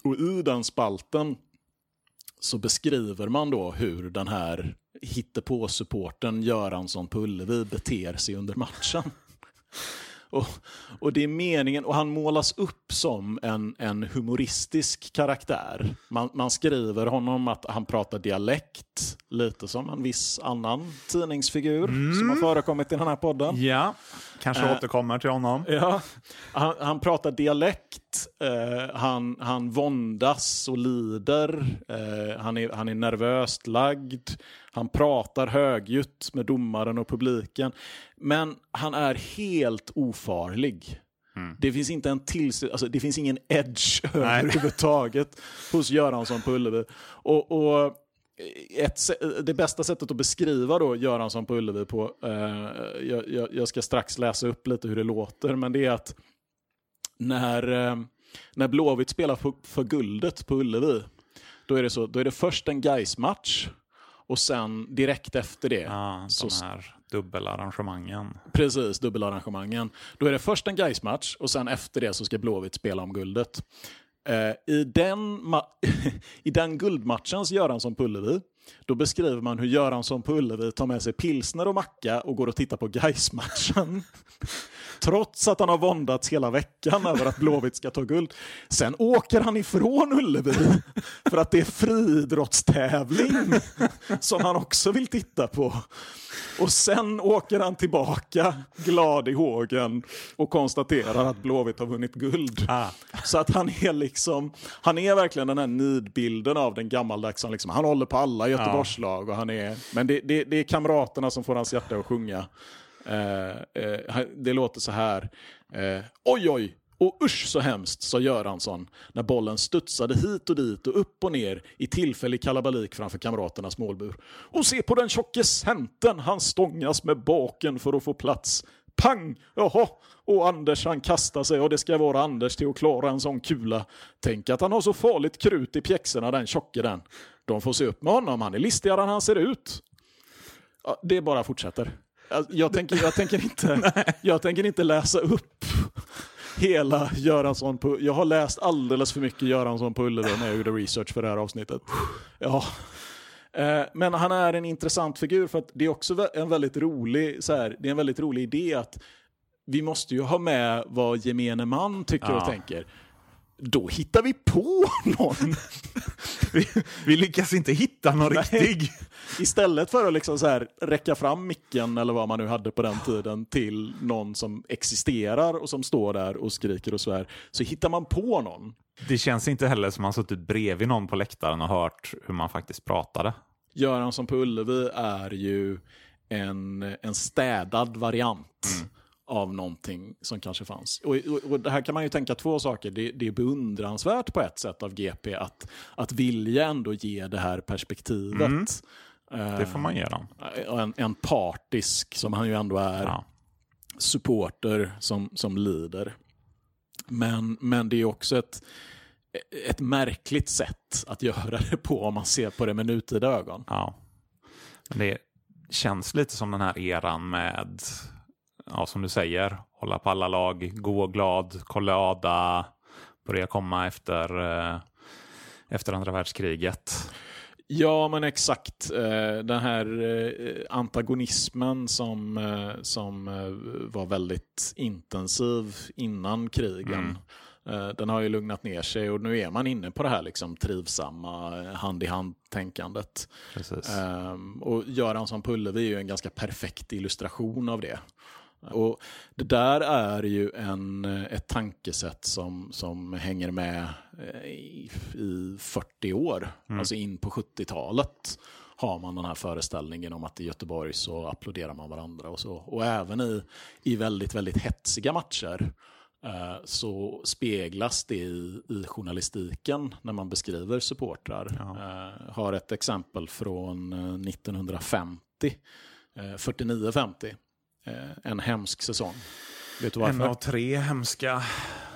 Och i den spalten så beskriver man då hur den här hittepå-supporten Göransson på Ullevi beter sig under matchen. Och, och det är meningen, och han målas upp som en, en humoristisk karaktär. Man, man skriver honom att han pratar dialekt, lite som en viss annan tidningsfigur som har förekommit i den här podden. Ja, kanske Eh, återkommer till honom. Ja, han, han pratar dialekt, eh, han, han våndas och lider, eh, han, är, han är nervöst lagd, han pratar högljutt med domaren och publiken. Men han är helt ofarlig. Det finns inte en till, alltså det finns ingen edge överhuvudtaget hos Göransson på Ullevi. Och, och ett, sä- det bästa sättet att beskriva då Göransson på Ullevi på, eh, jag, jag, ska strax läsa upp lite hur det låter, men det är att när, eh, när Blåvitt spelar för, för guldet på Ullevi, då är det, så, då är det först en Gais-match och sen direkt efter det, Ja, så, de här dubbelarrangemangen. precis, dubbelarrangemangen, då är det först en Gais-match och sen efter det så ska Blåvitt spela om guldet. Eh, i, den I den guldmatchens Göransson på Ullevi, då beskriver man hur Göransson på Ullevi tar med sig pilsner och macka och går och tittar på Gais-matchen. Trots att han har våndats hela veckan över att Blåvitt ska ta guld. Sen åker han ifrån Ullevi för att det är friidrottstävling som han också vill titta på. Och sen åker han tillbaka glad i hågen och konstaterar att Blåvitt har vunnit guld. Ah. Så att han är liksom, han är verkligen den här nidbilden av den gammaldags, som liksom, han håller på alla Göteborgslag och han är, men det, det, det är kamraterna som får hans hjärta att sjunga. Eh, eh det låter så här, eh, oj oj, och usch så hemskt, sa Göransson när bollen studsade hit och dit och upp och ner i tillfällig kalabalik framför kamraternas målbur. Och se på den tjocke centen, han stångas med baken för att få plats. Pang! Jaha! Och Anders han kastar sig och det ska vara Anders till att klara en sån kula. Tänk att han har så farligt krut i pjäxorna den tjocke den. De får se upp med honom, han är listigare än han ser ut. Ja, det bara fortsätter. Alltså, Jag tänker, jag, tänker inte, jag tänker inte läsa upp hela Göransson på... Jag har läst alldeles för mycket Göransson på Ullevi när jag gjorde research för det här avsnittet. Ja. Eh, Men han är en intressant figur för att det är också en väldigt rolig, så här, det är en väldigt rolig idé att vi måste ju ha med vad gemene man tycker och Ja. tänker. Då hittar vi på någon. Vi, vi lyckas inte hitta någon riktig. Istället för att liksom så här räcka fram micken eller vad man nu hade på den tiden till någon som existerar och som står där och skriker och svär, så hittar man på någon. Det känns inte heller som man suttit bredvid någon på läktaren och hört hur man faktiskt pratade. Göransson på Ullevi är ju en, en städad variant av någonting som kanske fanns. Och, och, och det här kan man ju tänka två saker. Det, det är beundransvärt på ett sätt av GP att, att vilja ändå ge det här perspektivet. Eh, Det får man ge dem. en, en partisk, som han ju ändå är, Ja. supporter som, som lider. Men, men det är också ett, ett märkligt sätt att göra det på om man ser på det med nutida ögon. Ja. Det känns lite som den här eran med, ja som du säger, hålla på alla lag, gå glad, kollada, börja komma efter, eh, efter andra världskriget. Ja, men exakt. Eh, Den här eh, antagonismen som, som var väldigt intensiv innan krigen. eh, Den har ju lugnat ner sig och nu är man inne på det här liksom trivsamma hand-i-hand-tänkandet. Um, och Göransson på Ullevi är ju en ganska perfekt illustration av det. Och det där är ju en, eh, ett tankesätt som, som hänger med eh, i, i 40 år. Alltså in på 70-talet har man den här föreställningen om att i Göteborg så applåderar man varandra och så. Och även i, i väldigt, väldigt hetsiga matcher eh, så speglas det i, i journalistiken när man beskriver supportrar. Eh, har ett exempel från eh, 1950, eh, 49-50. Eh, en hemsk säsong. Vet du En varför? av tre hemska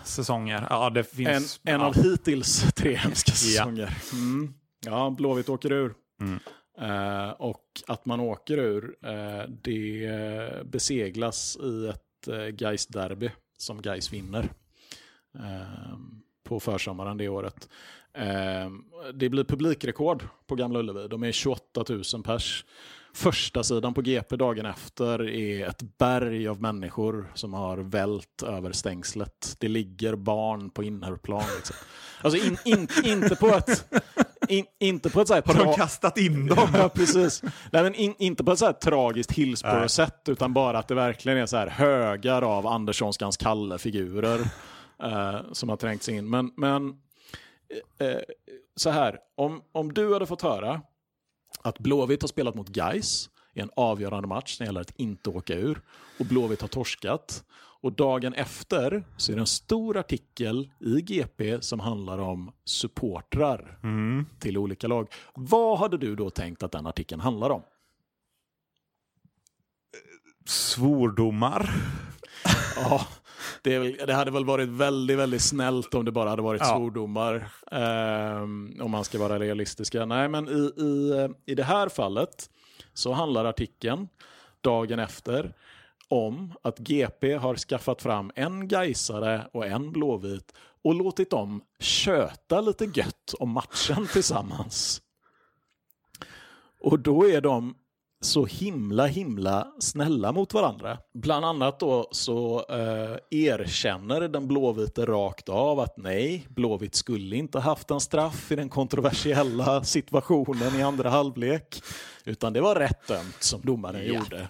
säsonger. Ja, det En, finns... en ja. av hittills tre hemska säsonger. Mm. Ja, Blåvitt åker ur. Mm. Eh, och att man åker ur, eh, det beseglas i ett eh, Gais-derby som Gais vinner eh, på försommaren det året. Det blir publikrekord på Gamla Ullevi. De är 28 000 pers. Första sidan på GP dagen efter är ett berg av människor som har vält över stängslet. Det ligger barn på innerplan. Liksom. Alltså in, in, inte på ett... In, inte på ett så här Har de kastat in dem? Ja, precis. Nej, men in, inte på ett så här tragiskt Hillsborough-sätt, utan bara att det verkligen är så här högar av Anderssonskans Kalle-figurer eh, som har trängt sig in. Men, men eh, så här, om, om du hade fått höra att Blåvitt har spelat mot Gais i en avgörande match när det gäller att inte åka ur och Blåvitt har torskat och dagen efter så är det en stor artikel i GP som handlar om supportrar till olika lag. Vad hade du då tänkt att den artikeln handlar om? Svordomar. Ja, det, det hade väl varit väldigt, väldigt snällt om det bara hade varit Ja. svordomar. ehm, om man ska vara realistiska. Nej, men i, i, i det här fallet så handlar artikeln dagen efter om att GP har skaffat fram en Gaisare och en Blåvit och låtit dem köta lite gött om matchen tillsammans. Och då är de så himla himla snälla mot varandra. Bland annat då så eh, erkänner den blåvite rakt av att nej, Blåvitt skulle inte haft en straff i den kontroversiella situationen i andra halvlek. Utan det var rätt dömt som domaren Ja. gjorde.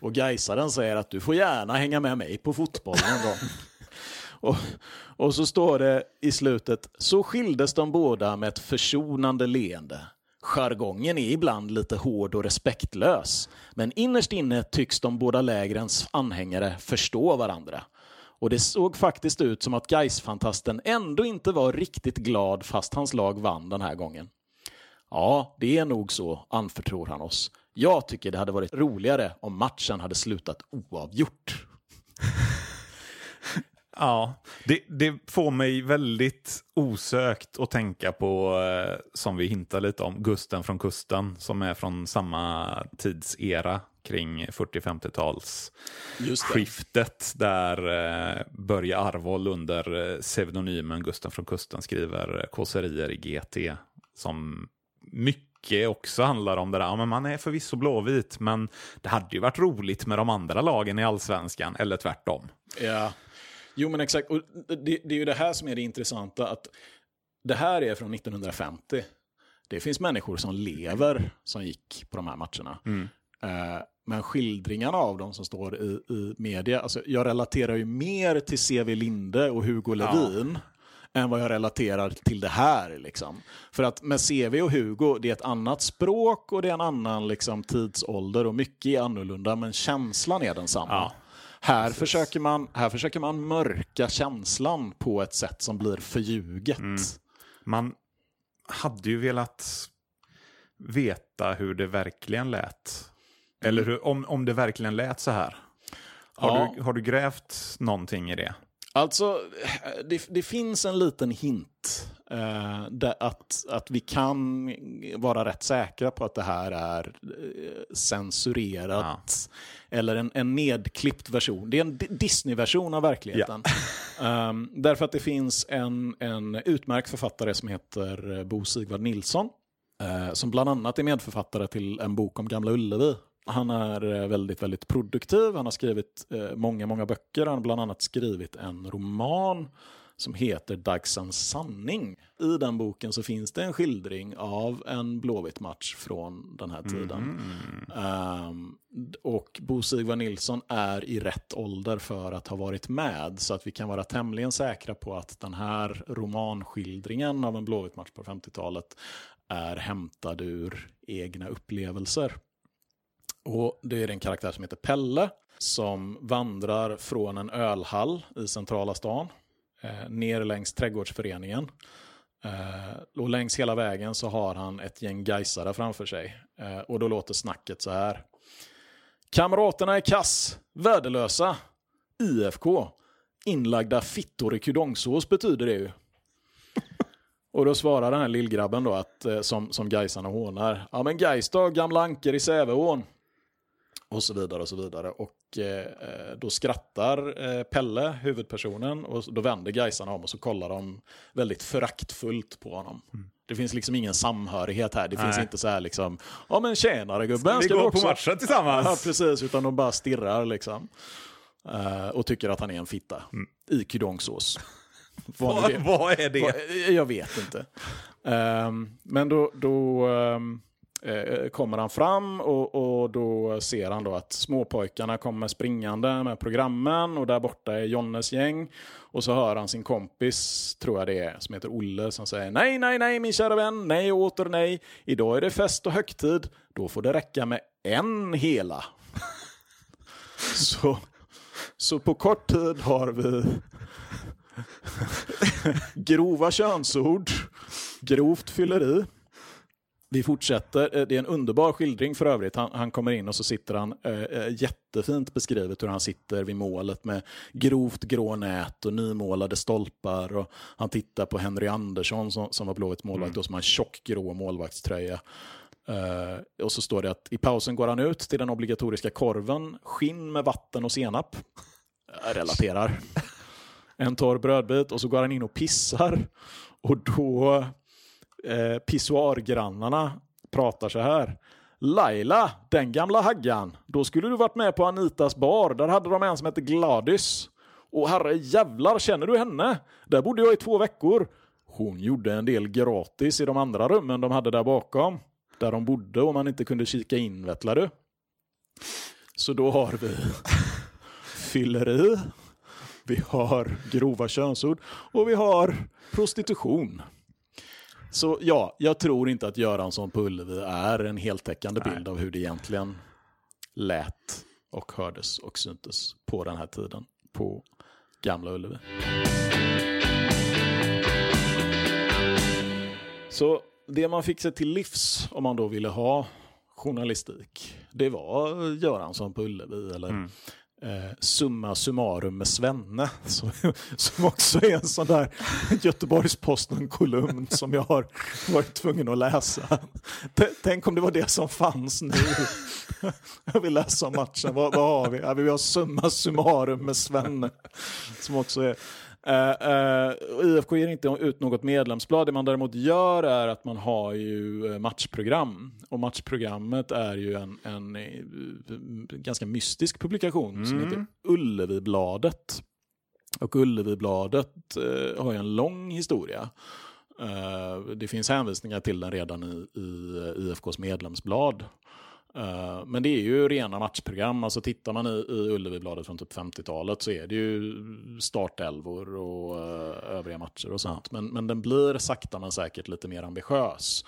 Och Gaisaren säger att du får gärna hänga med mig på fotboll någon gång. Och, och så står det i slutet, så skildes de båda med ett försonande leende. Jargongen är ibland lite hård och respektlös, men innerst inne tycks de båda lägrens anhängare förstå varandra. Och det såg faktiskt ut som att Gais-fantasten ändå inte var riktigt glad fast hans lag vann den här gången. Ja, det är nog så, anförtror han oss. Jag tycker det hade varit roligare om matchen hade slutat oavgjort. Ja, det, det får mig väldigt osökt att tänka på, eh, som vi hintar lite om, Gusten från kusten, som är från samma tidsera kring 40-50-tals Just det. skiftet där eh, Börje Arvoll under eh, pseudonymen Gusten från kusten skriver kåserier i GT som mycket också handlar om det där. Ja, men man är förvisso blåvit, men det hade ju varit roligt med de andra lagen i allsvenskan, eller tvärtom. Ja, jo men exakt. Och det, det är ju det här som är det intressanta. att Det här är från 1950. Det finns människor som lever som gick på de här matcherna. Eh, men skildringarna av dem som står i, i media, alltså jag relaterar ju mer till C.V. Linde och Hugo Levin än vad jag relaterar till det här. Liksom. För att med CV och Hugo, det är ett annat språk och det är en annan liksom, tidsålder och mycket är annorlunda, men känslan är densamma. Ja, här, försöker man, här försöker man mörka känslan på ett sätt som blir förljuget. Man hade ju velat veta hur det verkligen lät. Eller hur, om, om det verkligen lät så här. Har, Ja. du, har du grävt någonting i det? Alltså, det, det finns en liten hint eh, där att, att vi kan vara rätt säkra på att det här är eh, censurerat. Eller en, en nedklippt version. Det är en Di- Disney-version av verkligheten. Ehm, därför att det finns en, en utmärkt författare som heter eh, Bo Sigvard Nilsson. eh, som bland annat är medförfattare till en bok om Gamla Ullevi. Han är eh, väldigt, väldigt produktiv. Han har skrivit eh, många, många böcker. Han har bland annat skrivit en roman som heter Dagsans sanning. I den boken så finns det en skildring av en Blåvitt-match från den här tiden. Ehm, och Bo Sigvard Nilsson är i rätt ålder för att ha varit med. Så att vi kan vara tämligen säkra på att den här romanskildringen av en Blåvitt-match på 50-talet är hämtad ur egna upplevelser. Och det är en karaktär som heter Pelle som vandrar från en ölhall i centrala stan eh, ner längs trädgårdsföreningen. Eh, och längs hela vägen så har han ett gäng gaisare framför sig. Eh, och då låter snacket så här. Kamraterna är kass, värdelösa. IFK, inlagda fittor i kudongsås betyder det ju. Och då svarar den här lillgrabben då att, eh, som, som Gaisarna hånar. Ja men Gais då, gamla anker i Säveån. Och så vidare och så vidare. Och eh, då skrattar eh, Pelle, huvudpersonen, och då vänder Gaisarna om och så kollar de väldigt föraktfullt på honom. Det finns liksom ingen samhörighet här. Det Nej. finns inte så här liksom, ja men tjenare gubben. vi ska gå du på också?" matchen tillsammans? Ja, precis. Utan de bara stirrar liksom. Eh, och tycker att han är en fitta. I kudongsås. Vad Vad, vad är det? vad- Jag vet inte. Ehm, men då, då ehm, eh, kommer han fram och, och då ser han då att småpojkarna kommer springande med programmen och där borta är Jonnes gäng. Och så hör han sin kompis, tror jag det är, som heter Olle som säger nej, nej, nej min kära vän, nej och åter nej. Idag är det fest och högtid, då får det räcka med en hela. så, så på kort tid har vi grova könsord, grovt fylleri. Vi fortsätter. Eh, Det är en underbar skildring för övrigt. Han, han kommer in och så sitter han eh, eh, jättefint beskrivet hur han sitter vid målet med grovt grå nät och nymålade stolpar. Och han tittar på Henry Andersson som, som var Blåvitts målvakt och som har en tjock grå målvaktströja. Eh, och så står det att i pausen går han ut till den obligatoriska korven, skinn med vatten och senap. Jag relaterar en torr brödbit och så går han in och pissar. Och då eh, pissoargrannarna pratar så här. Laila, den gamla haggan. Då skulle du varit med på Anitas bar. Där hade de en som hette Gladys. Och herre jävlar, känner du henne? Där bodde jag i två veckor. Hon gjorde en del gratis i de andra rummen de hade där bakom. Där de bodde och man inte kunde kika in, vettlar du. Så då har vi fylleri, vi har grova könsord och vi har prostitution. Så ja, jag tror inte att Göransson på Ullevi är en heltäckande bild av hur det egentligen lät och hördes och syntes på den här tiden på Gamla Ullevi. Så det man fick sig till livs om man då ville ha journalistik, det var Göransson på Ullevi eller eh, Summa summarum med Svenne som, som också är en sån där Göteborgs-Posten-kolumn som jag har varit tvungen att läsa. T- Tänk om det var det som fanns nu. Jag vill läsa om matchen. Vad, vad har vi? Ja, vi har Summa summarum med Svenne som också är Uh, uh, IFK ger inte ut något medlemsblad. Det man däremot gör är att man har ju eh, matchprogram. Och matchprogrammet är ju en, en, eh, ganska mystisk publikation som heter Ullevibladet. Och Ullevibladet uh, har ju en lång historia. Det finns hänvisningar till den redan i, i IFKs medlemsblad. Uh, men det är ju rena matchprogram. Alltså tittar man i, i Ullevibladet från typ 50-talet så är det ju startelvor och uh, övriga matcher och sånt. Men, men den blir sakta men säkert lite mer ambitiös.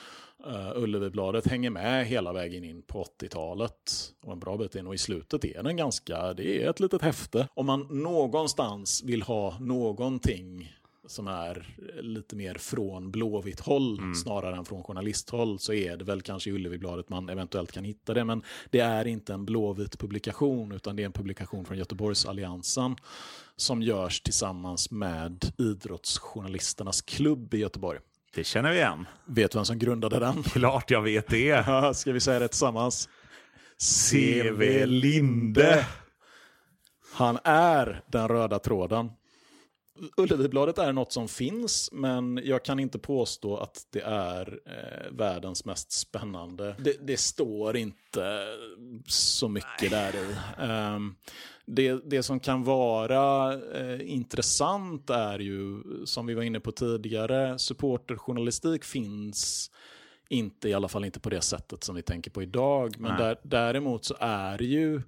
Uh, Ullevibladet hänger med hela vägen in på 80-talet och en bra bit in. Och i slutet är den ganska, det är ett litet häfte. Om man någonstans vill ha någonting som är lite mer från blåvitt håll snarare än från journalisthåll så är det väl kanske i Ullevibladet man eventuellt kan hitta det. Men det är inte en blåvit publikation utan det är en publikation från Göteborgsalliansen som görs tillsammans med Idrottsjournalisternas klubb i Göteborg. Det känner vi igen. Vet du vem som grundade den? Klart jag vet det. Ska vi säga det tillsammans? C.V. Linde. Han är den röda tråden. Ullevibladet är något som finns, men jag kan inte påstå att det är eh, världens mest spännande. Det, det står inte så mycket där i. Ehm, det, det som kan vara eh, intressant är ju, som vi var inne på tidigare, supporterjournalistik finns inte, i alla fall inte på det sättet som vi tänker på idag. Men där, däremot så är ju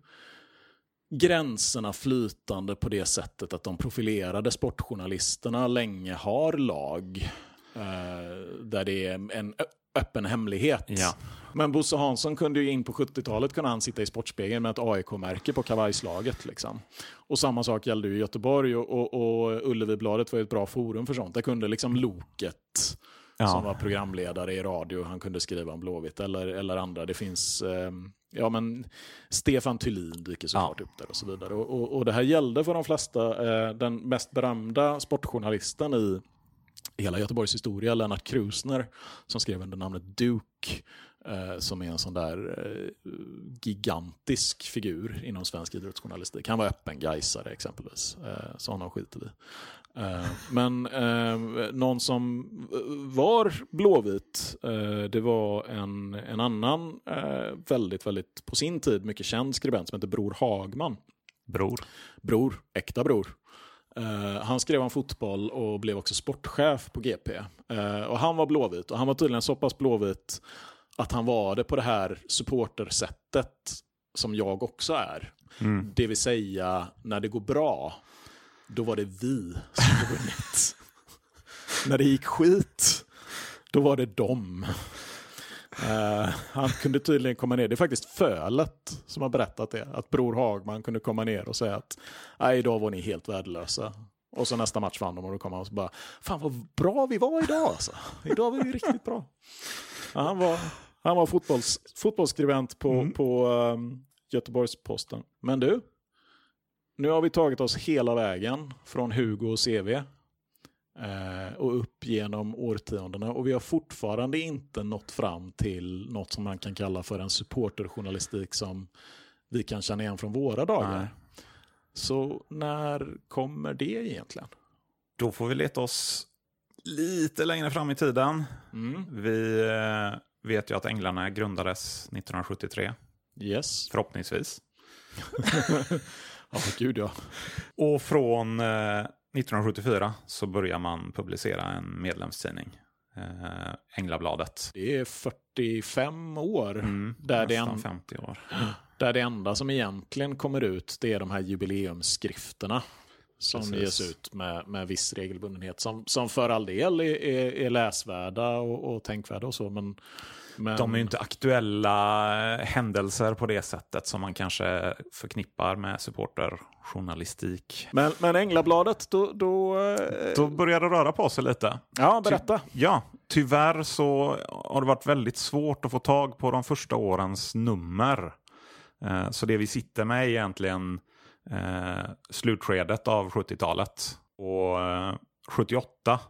gränserna flytande på det sättet att de profilerade sportjournalisterna länge har lag eh, där det är en öppen hemlighet. Ja. Men Bosse Hansson kunde ju in på 70-talet kunde han sitta i Sportspegeln med ett AIK-märke på kavajslaget. Liksom. Och samma sak gällde i Göteborg och, och, och Ullevibladet var ett bra forum för sånt. Där kunde liksom Loket Ja. som var programledare i radio, han kunde skriva om Blåvitt eller, eller andra. Det finns, eh, ja men Stefan Thulin dyker såklart upp där och så vidare. Och, och, och det här gällde för de flesta, eh, den mest berömda sportjournalisten i hela Göteborgs historia, Lennart Krusner, som skrev under namnet Duke, eh, som är en sån där eh, gigantisk figur inom svensk idrottsjournalistik. Han var öppen gaisare exempelvis, eh, så honom skiter vi. Eh, men eh, någon som var blåvit, eh, det var en, en annan väldigt, väldigt på sin tid mycket känd skribent som heter Bror Hagman. Bror. Bror, äkta bror. Eh, han skrev om fotboll och blev också sportchef på GP. Eh, och han var blåvit och han var tydligen så pass blåvit att han var det på det här supportersättet som jag också är. Mm. Det vill säga, när det går bra, då var det vi som vunnit. när det gick skit, då var det dem. Eh, han kunde tydligen komma ner, det är faktiskt Fölet som har berättat det, att Bror Hagman kunde komma ner och säga att nej, idag var ni helt värdelösa. Och så nästa match vann de och då kom han och så bara, fan vad bra vi var idag alltså. Idag var vi riktigt bra. Ja, han var, han var fotbolls, fotbollsskribent på, Mm. på um, Göteborgs-Posten. Men du, nu har vi tagit oss hela vägen från Hugo och CV eh, och upp genom årtiondena och vi har fortfarande inte nått fram till något som man kan kalla för en supporterjournalistik som vi kan känna igen från våra dagar. Nej. Så när kommer det egentligen? Då får vi leta oss lite längre fram i tiden. Mm. Vi eh, vet ju att Änglarna grundades 1973, Yes. förhoppningsvis. Ja, gud ja. Och från eh, 1974 så börjar man publicera en medlemstidning. Eh, Änglabladet. Det är 45 år. Mm, Där det en- 50 år. Där det enda som egentligen kommer ut det är de här jubileumsskrifterna. Som Precis. ges ut med, med viss regelbundenhet. Som, som för all del är, är, är läsvärda och, och tänkvärda och så. Men, men, De är ju inte aktuella händelser på det sättet som man kanske förknippar med supporterjournalistik. men, men Änglabladet, då... då, eh, Då börjar det röra på sig lite. ja, berätta. Ja, tyvärr så har det varit väldigt svårt att få tag på de första årens nummer. Eh, Så det vi sitter med är egentligen eh, slutskedet av 70-talet. Och eh, 78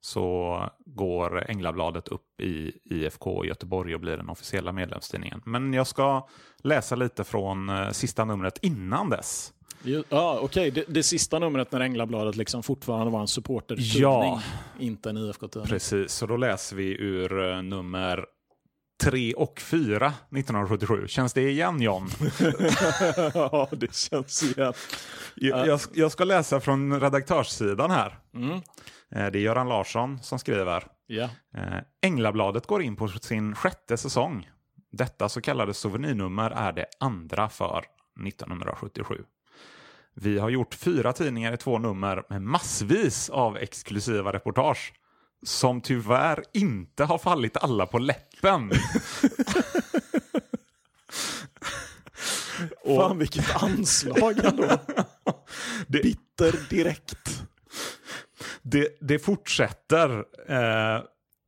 så går Änglabladet upp i IFK Göteborg och blir den officiella medlemstidningen. Men jag ska läsa lite från eh, sista numret innan dess. Ja, okej. Det, det sista numret när Änglabladet liksom fortfarande var en supportertidning. Ja. Inte en IFK-tidning. Precis, så då läser vi ur eh, nummer 3 och 4 1977. Känns det igen John? ja, det känns igen. Jag, jag, jag ska läsa från redaktörssidan här. Mm. Eh, Det är Göran Larsson som skriver. Eh, Änglabladet går in på sin sjätte säsong. Detta så kallade souvenirnummer är det andra för 1977. Vi har gjort fyra tidningar i två nummer med massvis av exklusiva reportage som tyvärr inte har fallit alla på läppen. Fan vilket anslag ändå. Det, Bitter direkt. Det, det fortsätter eh,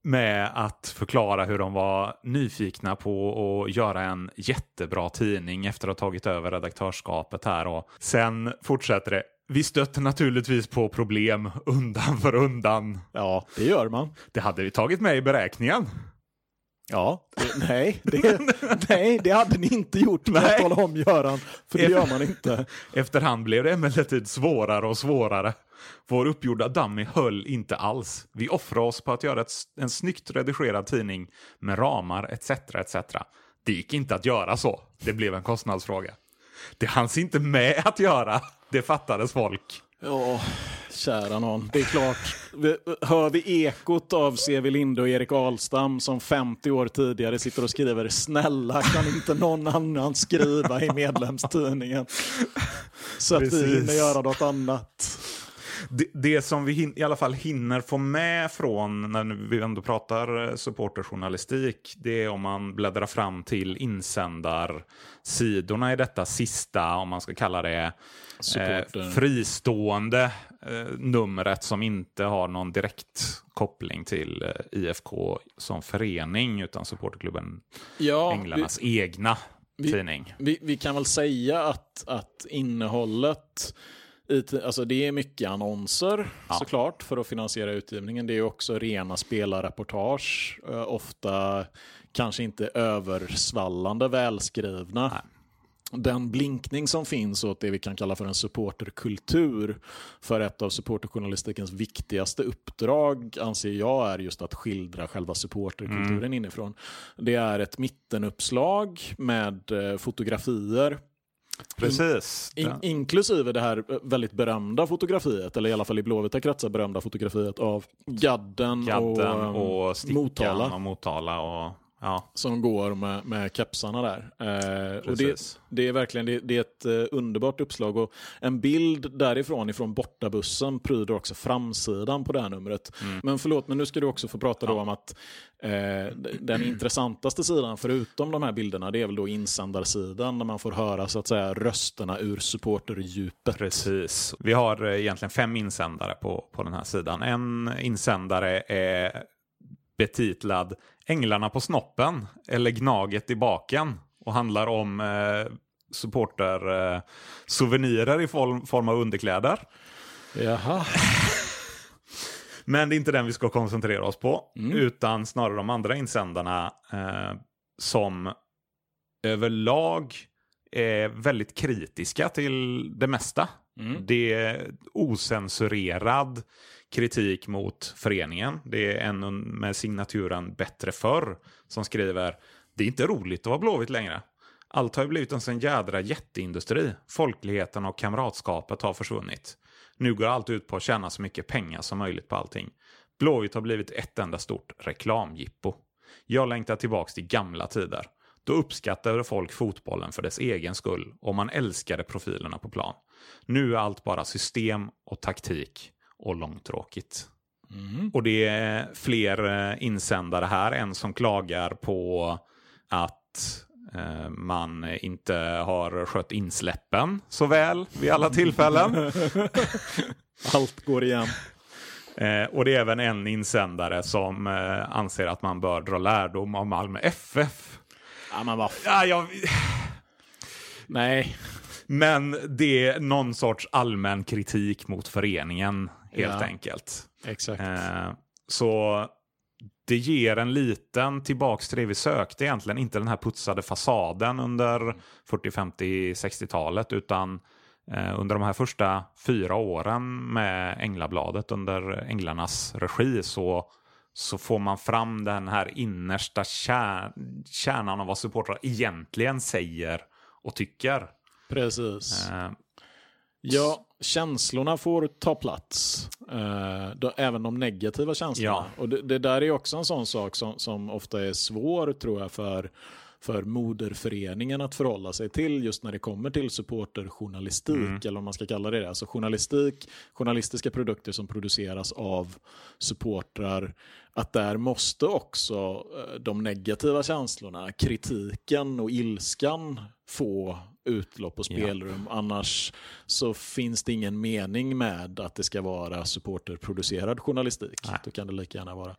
med att förklara hur de var nyfikna på att göra en jättebra tidning efter att ha tagit över redaktörskapet här. Och sen fortsätter det. Vi stötte naturligtvis på problem undan för undan. Ja, det gör man. Det hade vi tagit med i beräkningen. Ja, det, nej, det, nej, det hade ni inte gjort med att Nej. tala om Göran. För det gör man inte. Efterhand blev det emellertid svårare och svårare. Vår uppgjorda dummy höll inte alls. Vi offrade oss på att göra ett, en snyggt redigerad tidning med ramar etc. etc. Det gick inte att göra så. Det blev en kostnadsfråga. Det hanns inte med att göra. Det fattades folk. Ja, kära någon. Det är klart. Vi- Hör vi ekot av C.V. Linde och Erik Ahlstam som 50 år tidigare sitter och skriver snälla kan inte någon annan skriva i medlemstidningen? Så att vi Precis. hinner göra något annat. Det, det som vi hin- i alla fall hinner få med från när vi ändå pratar eh, supporterjournalistik, det är om man bläddrar fram till insändarsidorna i detta sista, om man ska kalla det, eh, fristående eh, numret som inte har någon direkt koppling till eh, IFK som förening, utan supporterklubben Ja, Änglarnas egna vi- tidning. Vi, vi kan väl säga att, att innehållet, alltså det är mycket annonser Ja. såklart för att finansiera utgivningen. Det är också rena spelarreportage, eh, ofta kanske inte översvallande välskrivna. Den blinkning som finns åt det vi kan kalla för en supporterkultur för ett av supporterjournalistikens viktigaste uppdrag anser jag är just att skildra själva supporterkulturen mm. inifrån. Det är ett mittenuppslag med eh, fotografier Precis. In, inklusive det här väldigt berömda fotografiet, eller i alla fall i blåvita kretsar berömda fotografiet av Gadden, Gadden och, och Motala. Och Motala och Ja. Som går med, med kepsarna där. Eh, och det, det, är verkligen det, det är ett uh, underbart uppslag. Och en bild därifrån, ifrån bortabussen, pryder också framsidan på det här numret. Mm. Men förlåt, men nu ska du också få prata ja. då om att eh, den intressantaste sidan, förutom de här bilderna, det är väl då insändarsidan, där man får höra så att säga rösterna ur supporterdjupet. Precis. Vi har eh, egentligen fem insändare på, på den här sidan. En insändare är betitlad Änglarna på snoppen eller Gnaget i baken och handlar om eh, supporter eh, souvenirer i form, form av underkläder. Jaha. Men det är inte den vi ska koncentrera oss på, mm. utan snarare de andra insändarna eh, som överlag är väldigt kritiska till det mesta. Mm. Det är osensurerad kritik mot föreningen. Det är en med signaturen Bättre förr som skriver Det är inte roligt att vara Blåvitt längre. Allt har ju blivit en sån jädra jätteindustri. Folkligheten och kamratskapet har försvunnit. Nu går allt ut på att tjäna så mycket pengar som möjligt på allting. Blåvitt har blivit ett enda stort reklamgippo. Jag längtar tillbaks till gamla tider. Då uppskattade folk fotbollen för dess egen skull och man älskade profilerna på plan. Nu är allt bara system och taktik och långtråkigt. Mm. Och det är fler eh, insändare här, en som klagar på att eh, man inte har skött insläppen så väl vid alla tillfällen. Allt går igen. Eh, och det är även en insändare som anser att man bör dra lärdom av Malmö FF. Ja, men vad ja, jag... Nej. Men det är någon sorts allmän kritik mot föreningen helt ja, enkelt. Exakt. Eh, så det ger en liten tillbaks till det vi sökte egentligen. Inte den här putsade fasaden under 40, 50, 60-talet utan eh, under de här första fyra åren med Änglabladet under Änglarnas regi så, så får man fram den här innersta kär, kärnan av vad supportrar egentligen säger och tycker. Precis. Eh, Ja, känslorna får ta plats. Eh, då, även de negativa känslorna. Ja. Och det, det, där är också en sån sak som, som ofta är svår tror jag för, för moderföreningen att förhålla sig till just när det kommer till supporterjournalistik. Mm. Eller vad man ska kalla det. Alltså journalistik, journalistiska produkter som produceras av supportrar. Att där måste också eh, de negativa känslorna, kritiken och ilskan få utlopp och spelrum. Ja. Annars så finns det ingen mening med att det ska vara supporterproducerad journalistik. Nej. Då kan det lika gärna vara.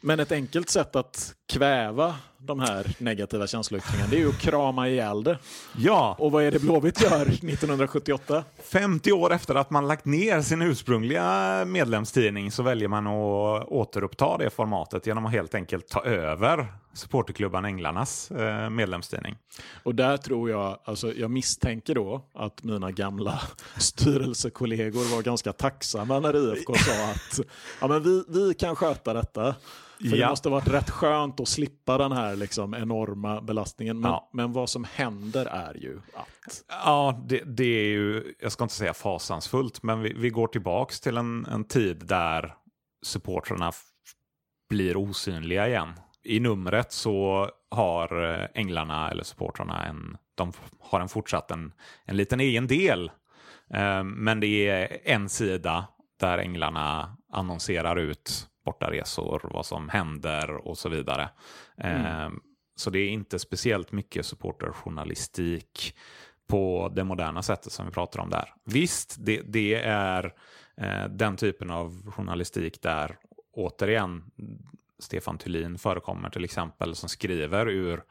Men ett enkelt sätt att kväva de här negativa känsloyttringarna det är ju att krama ihjäl det. Ja. Och vad är det Blåvitt gör 1978? 50 år efter att man lagt ner sin ursprungliga medlemstidning så väljer man att återuppta det formatet genom att helt enkelt ta över supporterklubban Änglarnas eh, medlemstidning. Och där tror jag, alltså jag misstänker då att mina gamla styrelsekollegor var ganska tacksamma när IFK sa att ja, men vi, vi kan sköta detta. För ja. det måste varit rätt skönt att slippa den här liksom enorma belastningen. Men, ja. men vad som händer är ju att... Ja, det, det, är ju, jag ska inte säga fasansfullt, men vi, vi går tillbaks till en, en tid där supportrarna blir osynliga igen. I numret så har eh, änglarna eller supportrarna en, de har en fortsatt en, en liten egen del. Eh, men det är en sida där änglarna annonserar ut bortaresor, vad som händer och så vidare. Mm. Eh, så det är inte speciellt mycket supporterjournalistik på det moderna sättet som vi pratar om där. Visst, det, det är eh, den typen av journalistik där återigen Stefan Thulin förekommer till exempel som skriver ur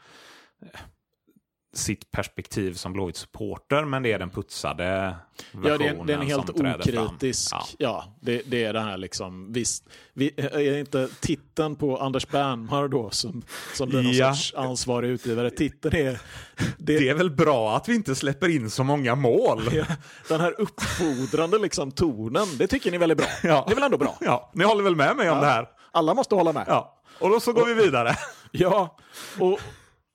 sitt perspektiv som Blåvitt supporter, men det är den putsade versionen Ja, det är, det är en helt som träder fram. okritisk. Ja. Ja, det, det är det här liksom. Visst, vi, är inte titeln på Anders Bernhard då som, som blir någon Ja. sorts ansvarig utgivare? Titeln är... Det, Det är väl bra att vi inte släpper in så många mål? Ja, den här uppfordrande liksom, tonen, det tycker ni väl är bra? Ja. Det är väl ändå bra? Ja, ni håller väl med mig om det här? Alla måste hålla med. Ja. Och då så går vi vidare. Ja, och,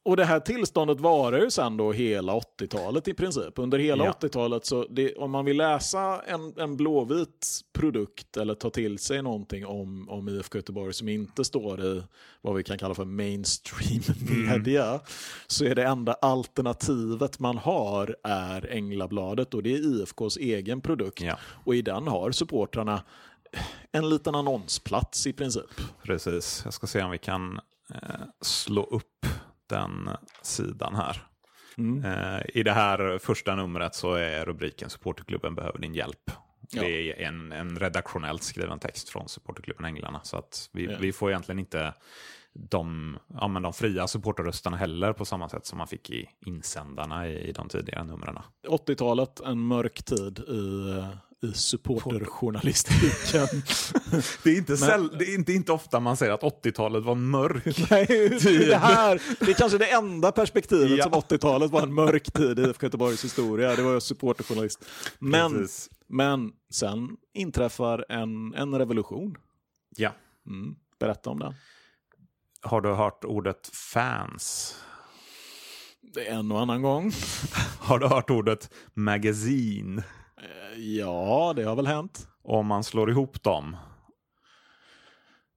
och det här tillståndet varar ju sen då hela 80-talet i princip. Under hela Ja. 80-talet, så det, om man vill läsa en, en blåvit produkt eller ta till sig någonting om, om IFK Göteborg som inte står i vad vi kan kalla för mainstream media, så är det enda alternativet man har är Änglabladet och det är IFKs egen produkt. Ja. Och i den har supportrarna en liten annonsplats i princip. Precis, jag ska se om vi kan eh, slå upp den sidan här. Mm. Eh, I det här första numret så är rubriken Supporterklubben behöver din hjälp. Ja. Det är en, en redaktionellt skriven text från Supporterklubben Änglarna. Så att vi, Ja. vi får egentligen inte de, ja, men de fria supporterrösterna heller på samma sätt som man fick i insändarna i, i de tidigare numren. 80-talet, en mörk tid i, i supporterjournalistiken. Det är, inte säll- det, är inte, inte ofta man säger att 80-talet var mörk. Nej, det, här, det är kanske det enda perspektivet Ja. som 80-talet var en mörk tid i IFK Göteborgs historia. Det var jag supporterjournalist. Men, Precis. men sen inträffar en, en revolution. Ja. Mm. Berätta om den. Har du hört ordet fans? Det är en och annan gång. Har du hört ordet magasin? Ja, det har väl hänt. Om man slår ihop dem.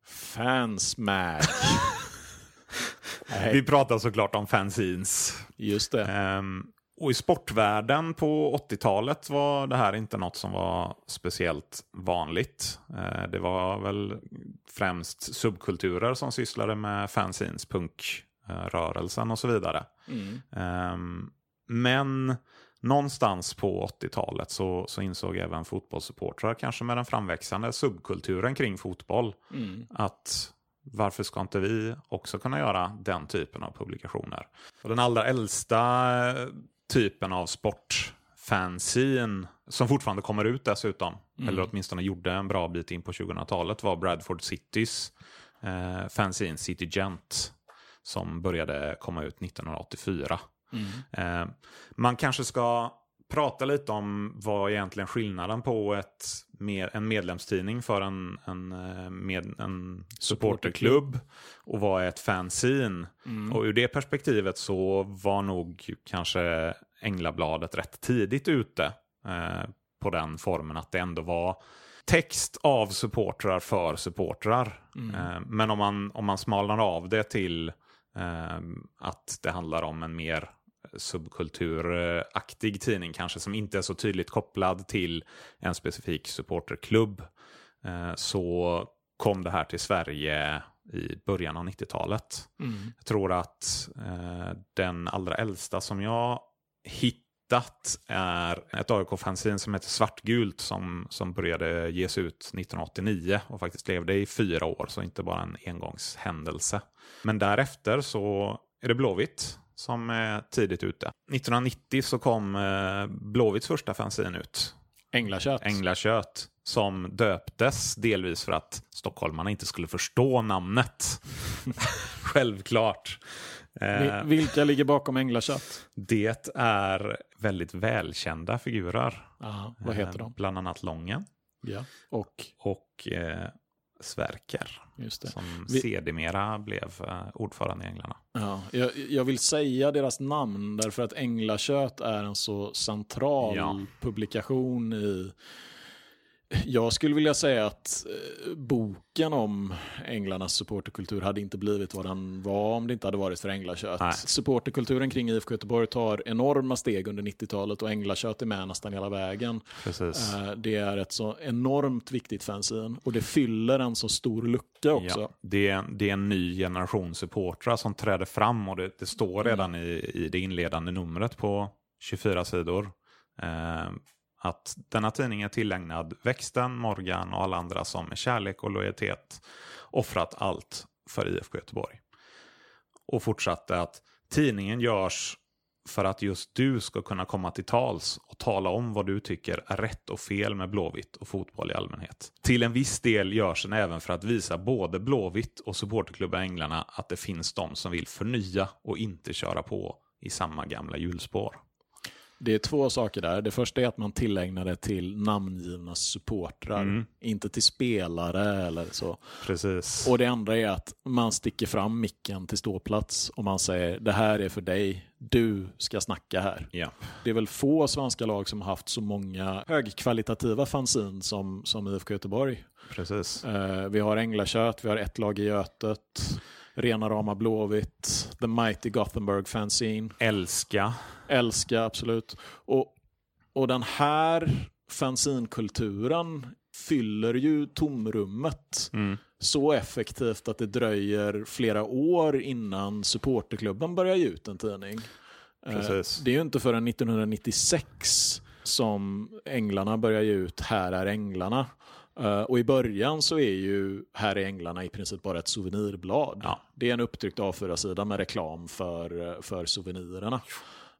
Fansmag. Nej, Vi pratar såklart om fanzines. just det. Ehm, och i sportvärlden på 80-talet var det här inte något som var speciellt vanligt. Eh, det var väl främst subkulturer som sysslade med fanzines, punkrörelsen och så vidare. Mm. Ehm, men någonstans på 80-talet så, så insåg även fotbollssupportrar, kanske med den framväxande subkulturen kring fotboll, Mm. att varför ska inte vi också kunna göra den typen av publikationer? Och den allra äldsta eh, typen av sportfanzine, som fortfarande kommer ut dessutom, eller åtminstone gjorde en bra bit in på 2000-talet, var Bradford Citys eh, fanzine City Gent, som började komma ut 1984. Eh, man kanske ska prata lite om vad egentligen skillnaden på ett, med, en medlemstidning för en, en, eh, med, en supporterklubb och vad är ett fanzine. Och ur det perspektivet så var nog kanske Änglabladet rätt tidigt ute eh, på den formen att det ändå var text av supportrar för supportrar. Eh, men om man, om man smalnar av det till eh, att det handlar om en mer subkulturaktig tidning kanske som inte är så tydligt kopplad till en specifik supporterklubb eh, så kom det här till Sverige i början av 90-talet. Jag tror att eh, den allra äldsta som jag hittat är ett AIK-fanzine som heter Svartgult som, som började ges ut 1989 och faktiskt levde i fyra år, så inte bara en engångshändelse. Men därefter så är det Blåvitt som är tidigt ute. 1990 så kom eh, Blåvitts första fanzine ut, Änglakött. Änglakött, som döptes delvis för att stockholmarna inte skulle förstå namnet. Självklart. Eh, Vi- Vilka ligger bakom Änglakött? det är väldigt välkända figurer. Aha, vad heter Eh, de? Bland annat Lången Ja. Och, och eh, Sverker. just det. Som Vi- sedermera blev eh, ordförande i Änglarna. Ja, jag, jag vill säga deras namn därför att Änglakött är en så central Ja. publikation i... Jag skulle vilja säga att eh, boken om Änglarnas supporterkultur hade inte blivit vad den var om det inte hade varit för Änglakött. Nej. Supporterkulturen kring IFK Göteborg tar enorma steg under 90-talet och Änglakött är med nästan hela vägen. Precis. Eh, Det är ett så enormt viktigt fanzine och det fyller en så stor lucka också. Ja, det, är, det är en ny generation supportrar som träder fram och det, det står redan i, i det inledande numret på 24 sidor. Eh, att denna tidning är tillägnad Växten, Morgan och alla andra som med kärlek och lojalitet offrat allt för IFK Göteborg. Och fortsatte att tidningen görs för att just du ska kunna komma till tals och tala om vad du tycker är rätt och fel med Blåvitt och fotboll i allmänhet. Till en viss del görs den även för att visa både Blåvitt och supporterklubben Änglarna att det finns de som vill förnya och inte köra på i samma gamla hjulspår. Det är två saker där. Det första är att man tillägnar det till namngivna supportrar, Mm. inte till spelare eller så. Precis. Och det andra är att man sticker fram micken till ståplats och man säger det här är för dig, du ska snacka här. ja. Det är väl få svenska lag som har haft så många högkvalitativa fanzin som, som IFK Göteborg. Precis. Eh, vi har Änglakött, vi har ett lag i Götet, Rena rama Blåvitt, The Mighty Gothenburg Fanzine, Älska. Älska absolut. Och, och den här fanzinkulturen fyller ju tomrummet Mm. så effektivt att det dröjer flera år innan supporterklubben börjar ge ut en tidning. Eh, Precis. Det är ju inte förrän 1996 som Änglarna börjar ge ut Här är Änglarna. Eh, Och i början så är ju Här är Änglarna i princip bara ett souvenirblad. Ja. Det är en upptryckt A4-sida med reklam för, eh, för souvenirerna.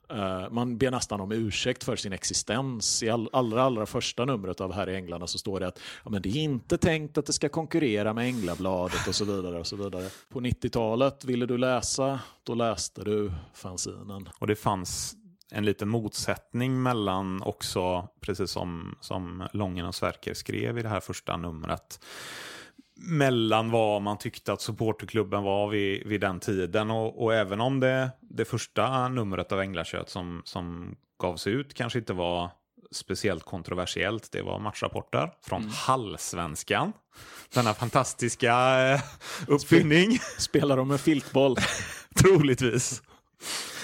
Eh, Man ber nästan om ursäkt för sin existens. I all, allra, allra första numret av Här är Änglarna så står det att ja, men det är inte tänkt att det ska konkurrera med Änglabladet och så vidare. och så vidare. På 90-talet ville du läsa, då läste du fanzinen. Och det fanns en liten motsättning mellan också, precis som, som Lången och Sverker skrev i det här första numret, mellan vad man tyckte att supporterklubben var vid, vid den tiden. Och, och även om det, det första numret av Änglakött som, som gavs ut kanske inte var speciellt kontroversiellt. Det var matchrapporter från Hallsvenskan. Denna fantastiska eh, uppfinning. Spelar de med filtboll? Troligtvis.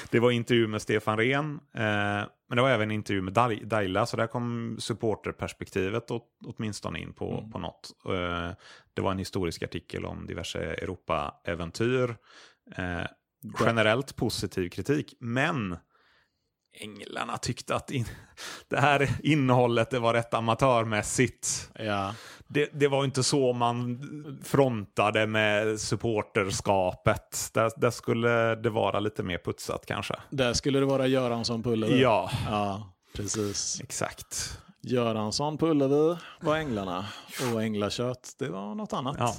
Det var intervju med Stefan Rehn, eh, men det var även intervju med Dai- Daila, så där kom supporterperspektivet åt, åtminstone in på, på något. Eh, det var en historisk artikel om diverse Europa-äventyr. Eh, generellt positiv kritik, men Änglarna tyckte att in, det här innehållet det var rätt amatörmässigt. Ja. Det, det var inte så man frontade med supporterskapet. Där, där skulle det vara lite mer putsat kanske. Där skulle det vara Göransson på Ullevi. Ja, Ja, precis. exakt. Göransson på Ullevi var Änglarna och Änglakött, det var något annat. Ja.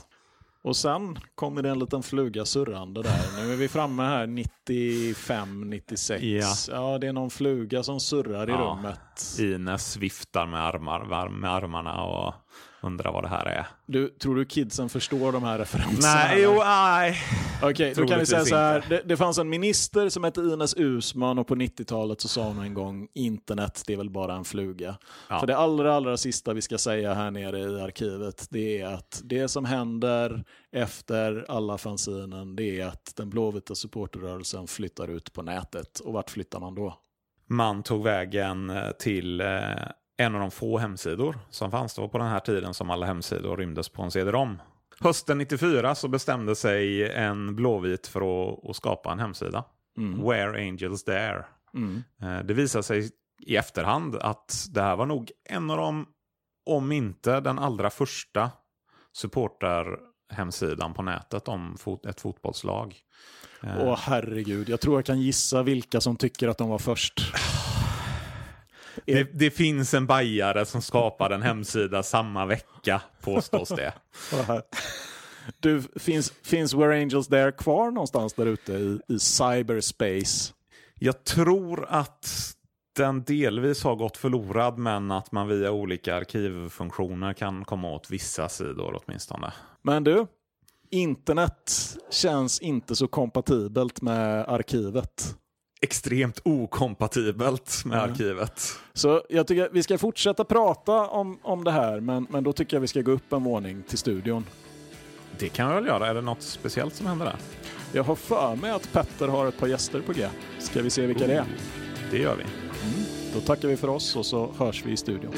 Och sen kommer det en liten fluga surrande där. Nu är vi framme här 95, 96. Ja. Ja, det är någon fluga som surrar i Ja. rummet. Ines viftar med, armar, med armarna och undrar vad det här är. Du, tror du kidsen förstår de här referenserna? Nej, jo, nej. Okej, då kan vi säga så här. Det, det fanns en minister som hette Ines Usman och på 90-talet så sa hon en gång internet, det är väl bara en fluga. Ja. För det allra, allra sista vi ska säga här nere i arkivet, det är att det som händer efter alla fanzinen, det är att den blåvita supporterrörelsen flyttar ut på nätet. Och vart flyttar man då? Man tog vägen eh, till eh, en av de få hemsidor som fanns. Det var på den här tiden som alla hemsidor rymdes på en CD-ROM. Hösten 94 så bestämde sig en blåvit för att, att skapa en hemsida. Where Angels Dare. Mm. Eh, Det visade sig i efterhand att det här var nog en av de, om inte den allra första supporterhemsidan på nätet om fot, ett fotbollslag. Eh, Åh herregud, jag tror jag kan gissa vilka som tycker att de var först. Det, det finns en bajare som skapade en hemsida samma vecka, påstås det. Du, finns, finns Where Angels There kvar någonstans där ute i, i cyberspace? Jag tror att den delvis har gått förlorad, men att man via olika arkivfunktioner kan komma åt vissa sidor åtminstone. Men du, internet känns inte så kompatibelt med arkivet. Extremt okompatibelt med arkivet. Så jag tycker att vi ska fortsätta prata om, om det här, men, men då tycker jag vi ska gå upp en våning till studion. Det kan vi väl göra. Är det något speciellt som händer där? Jag har för mig att Petter har ett par gäster på G. Ska vi se vilka det är? Det gör vi. Då tackar vi för oss och så hörs vi i studion.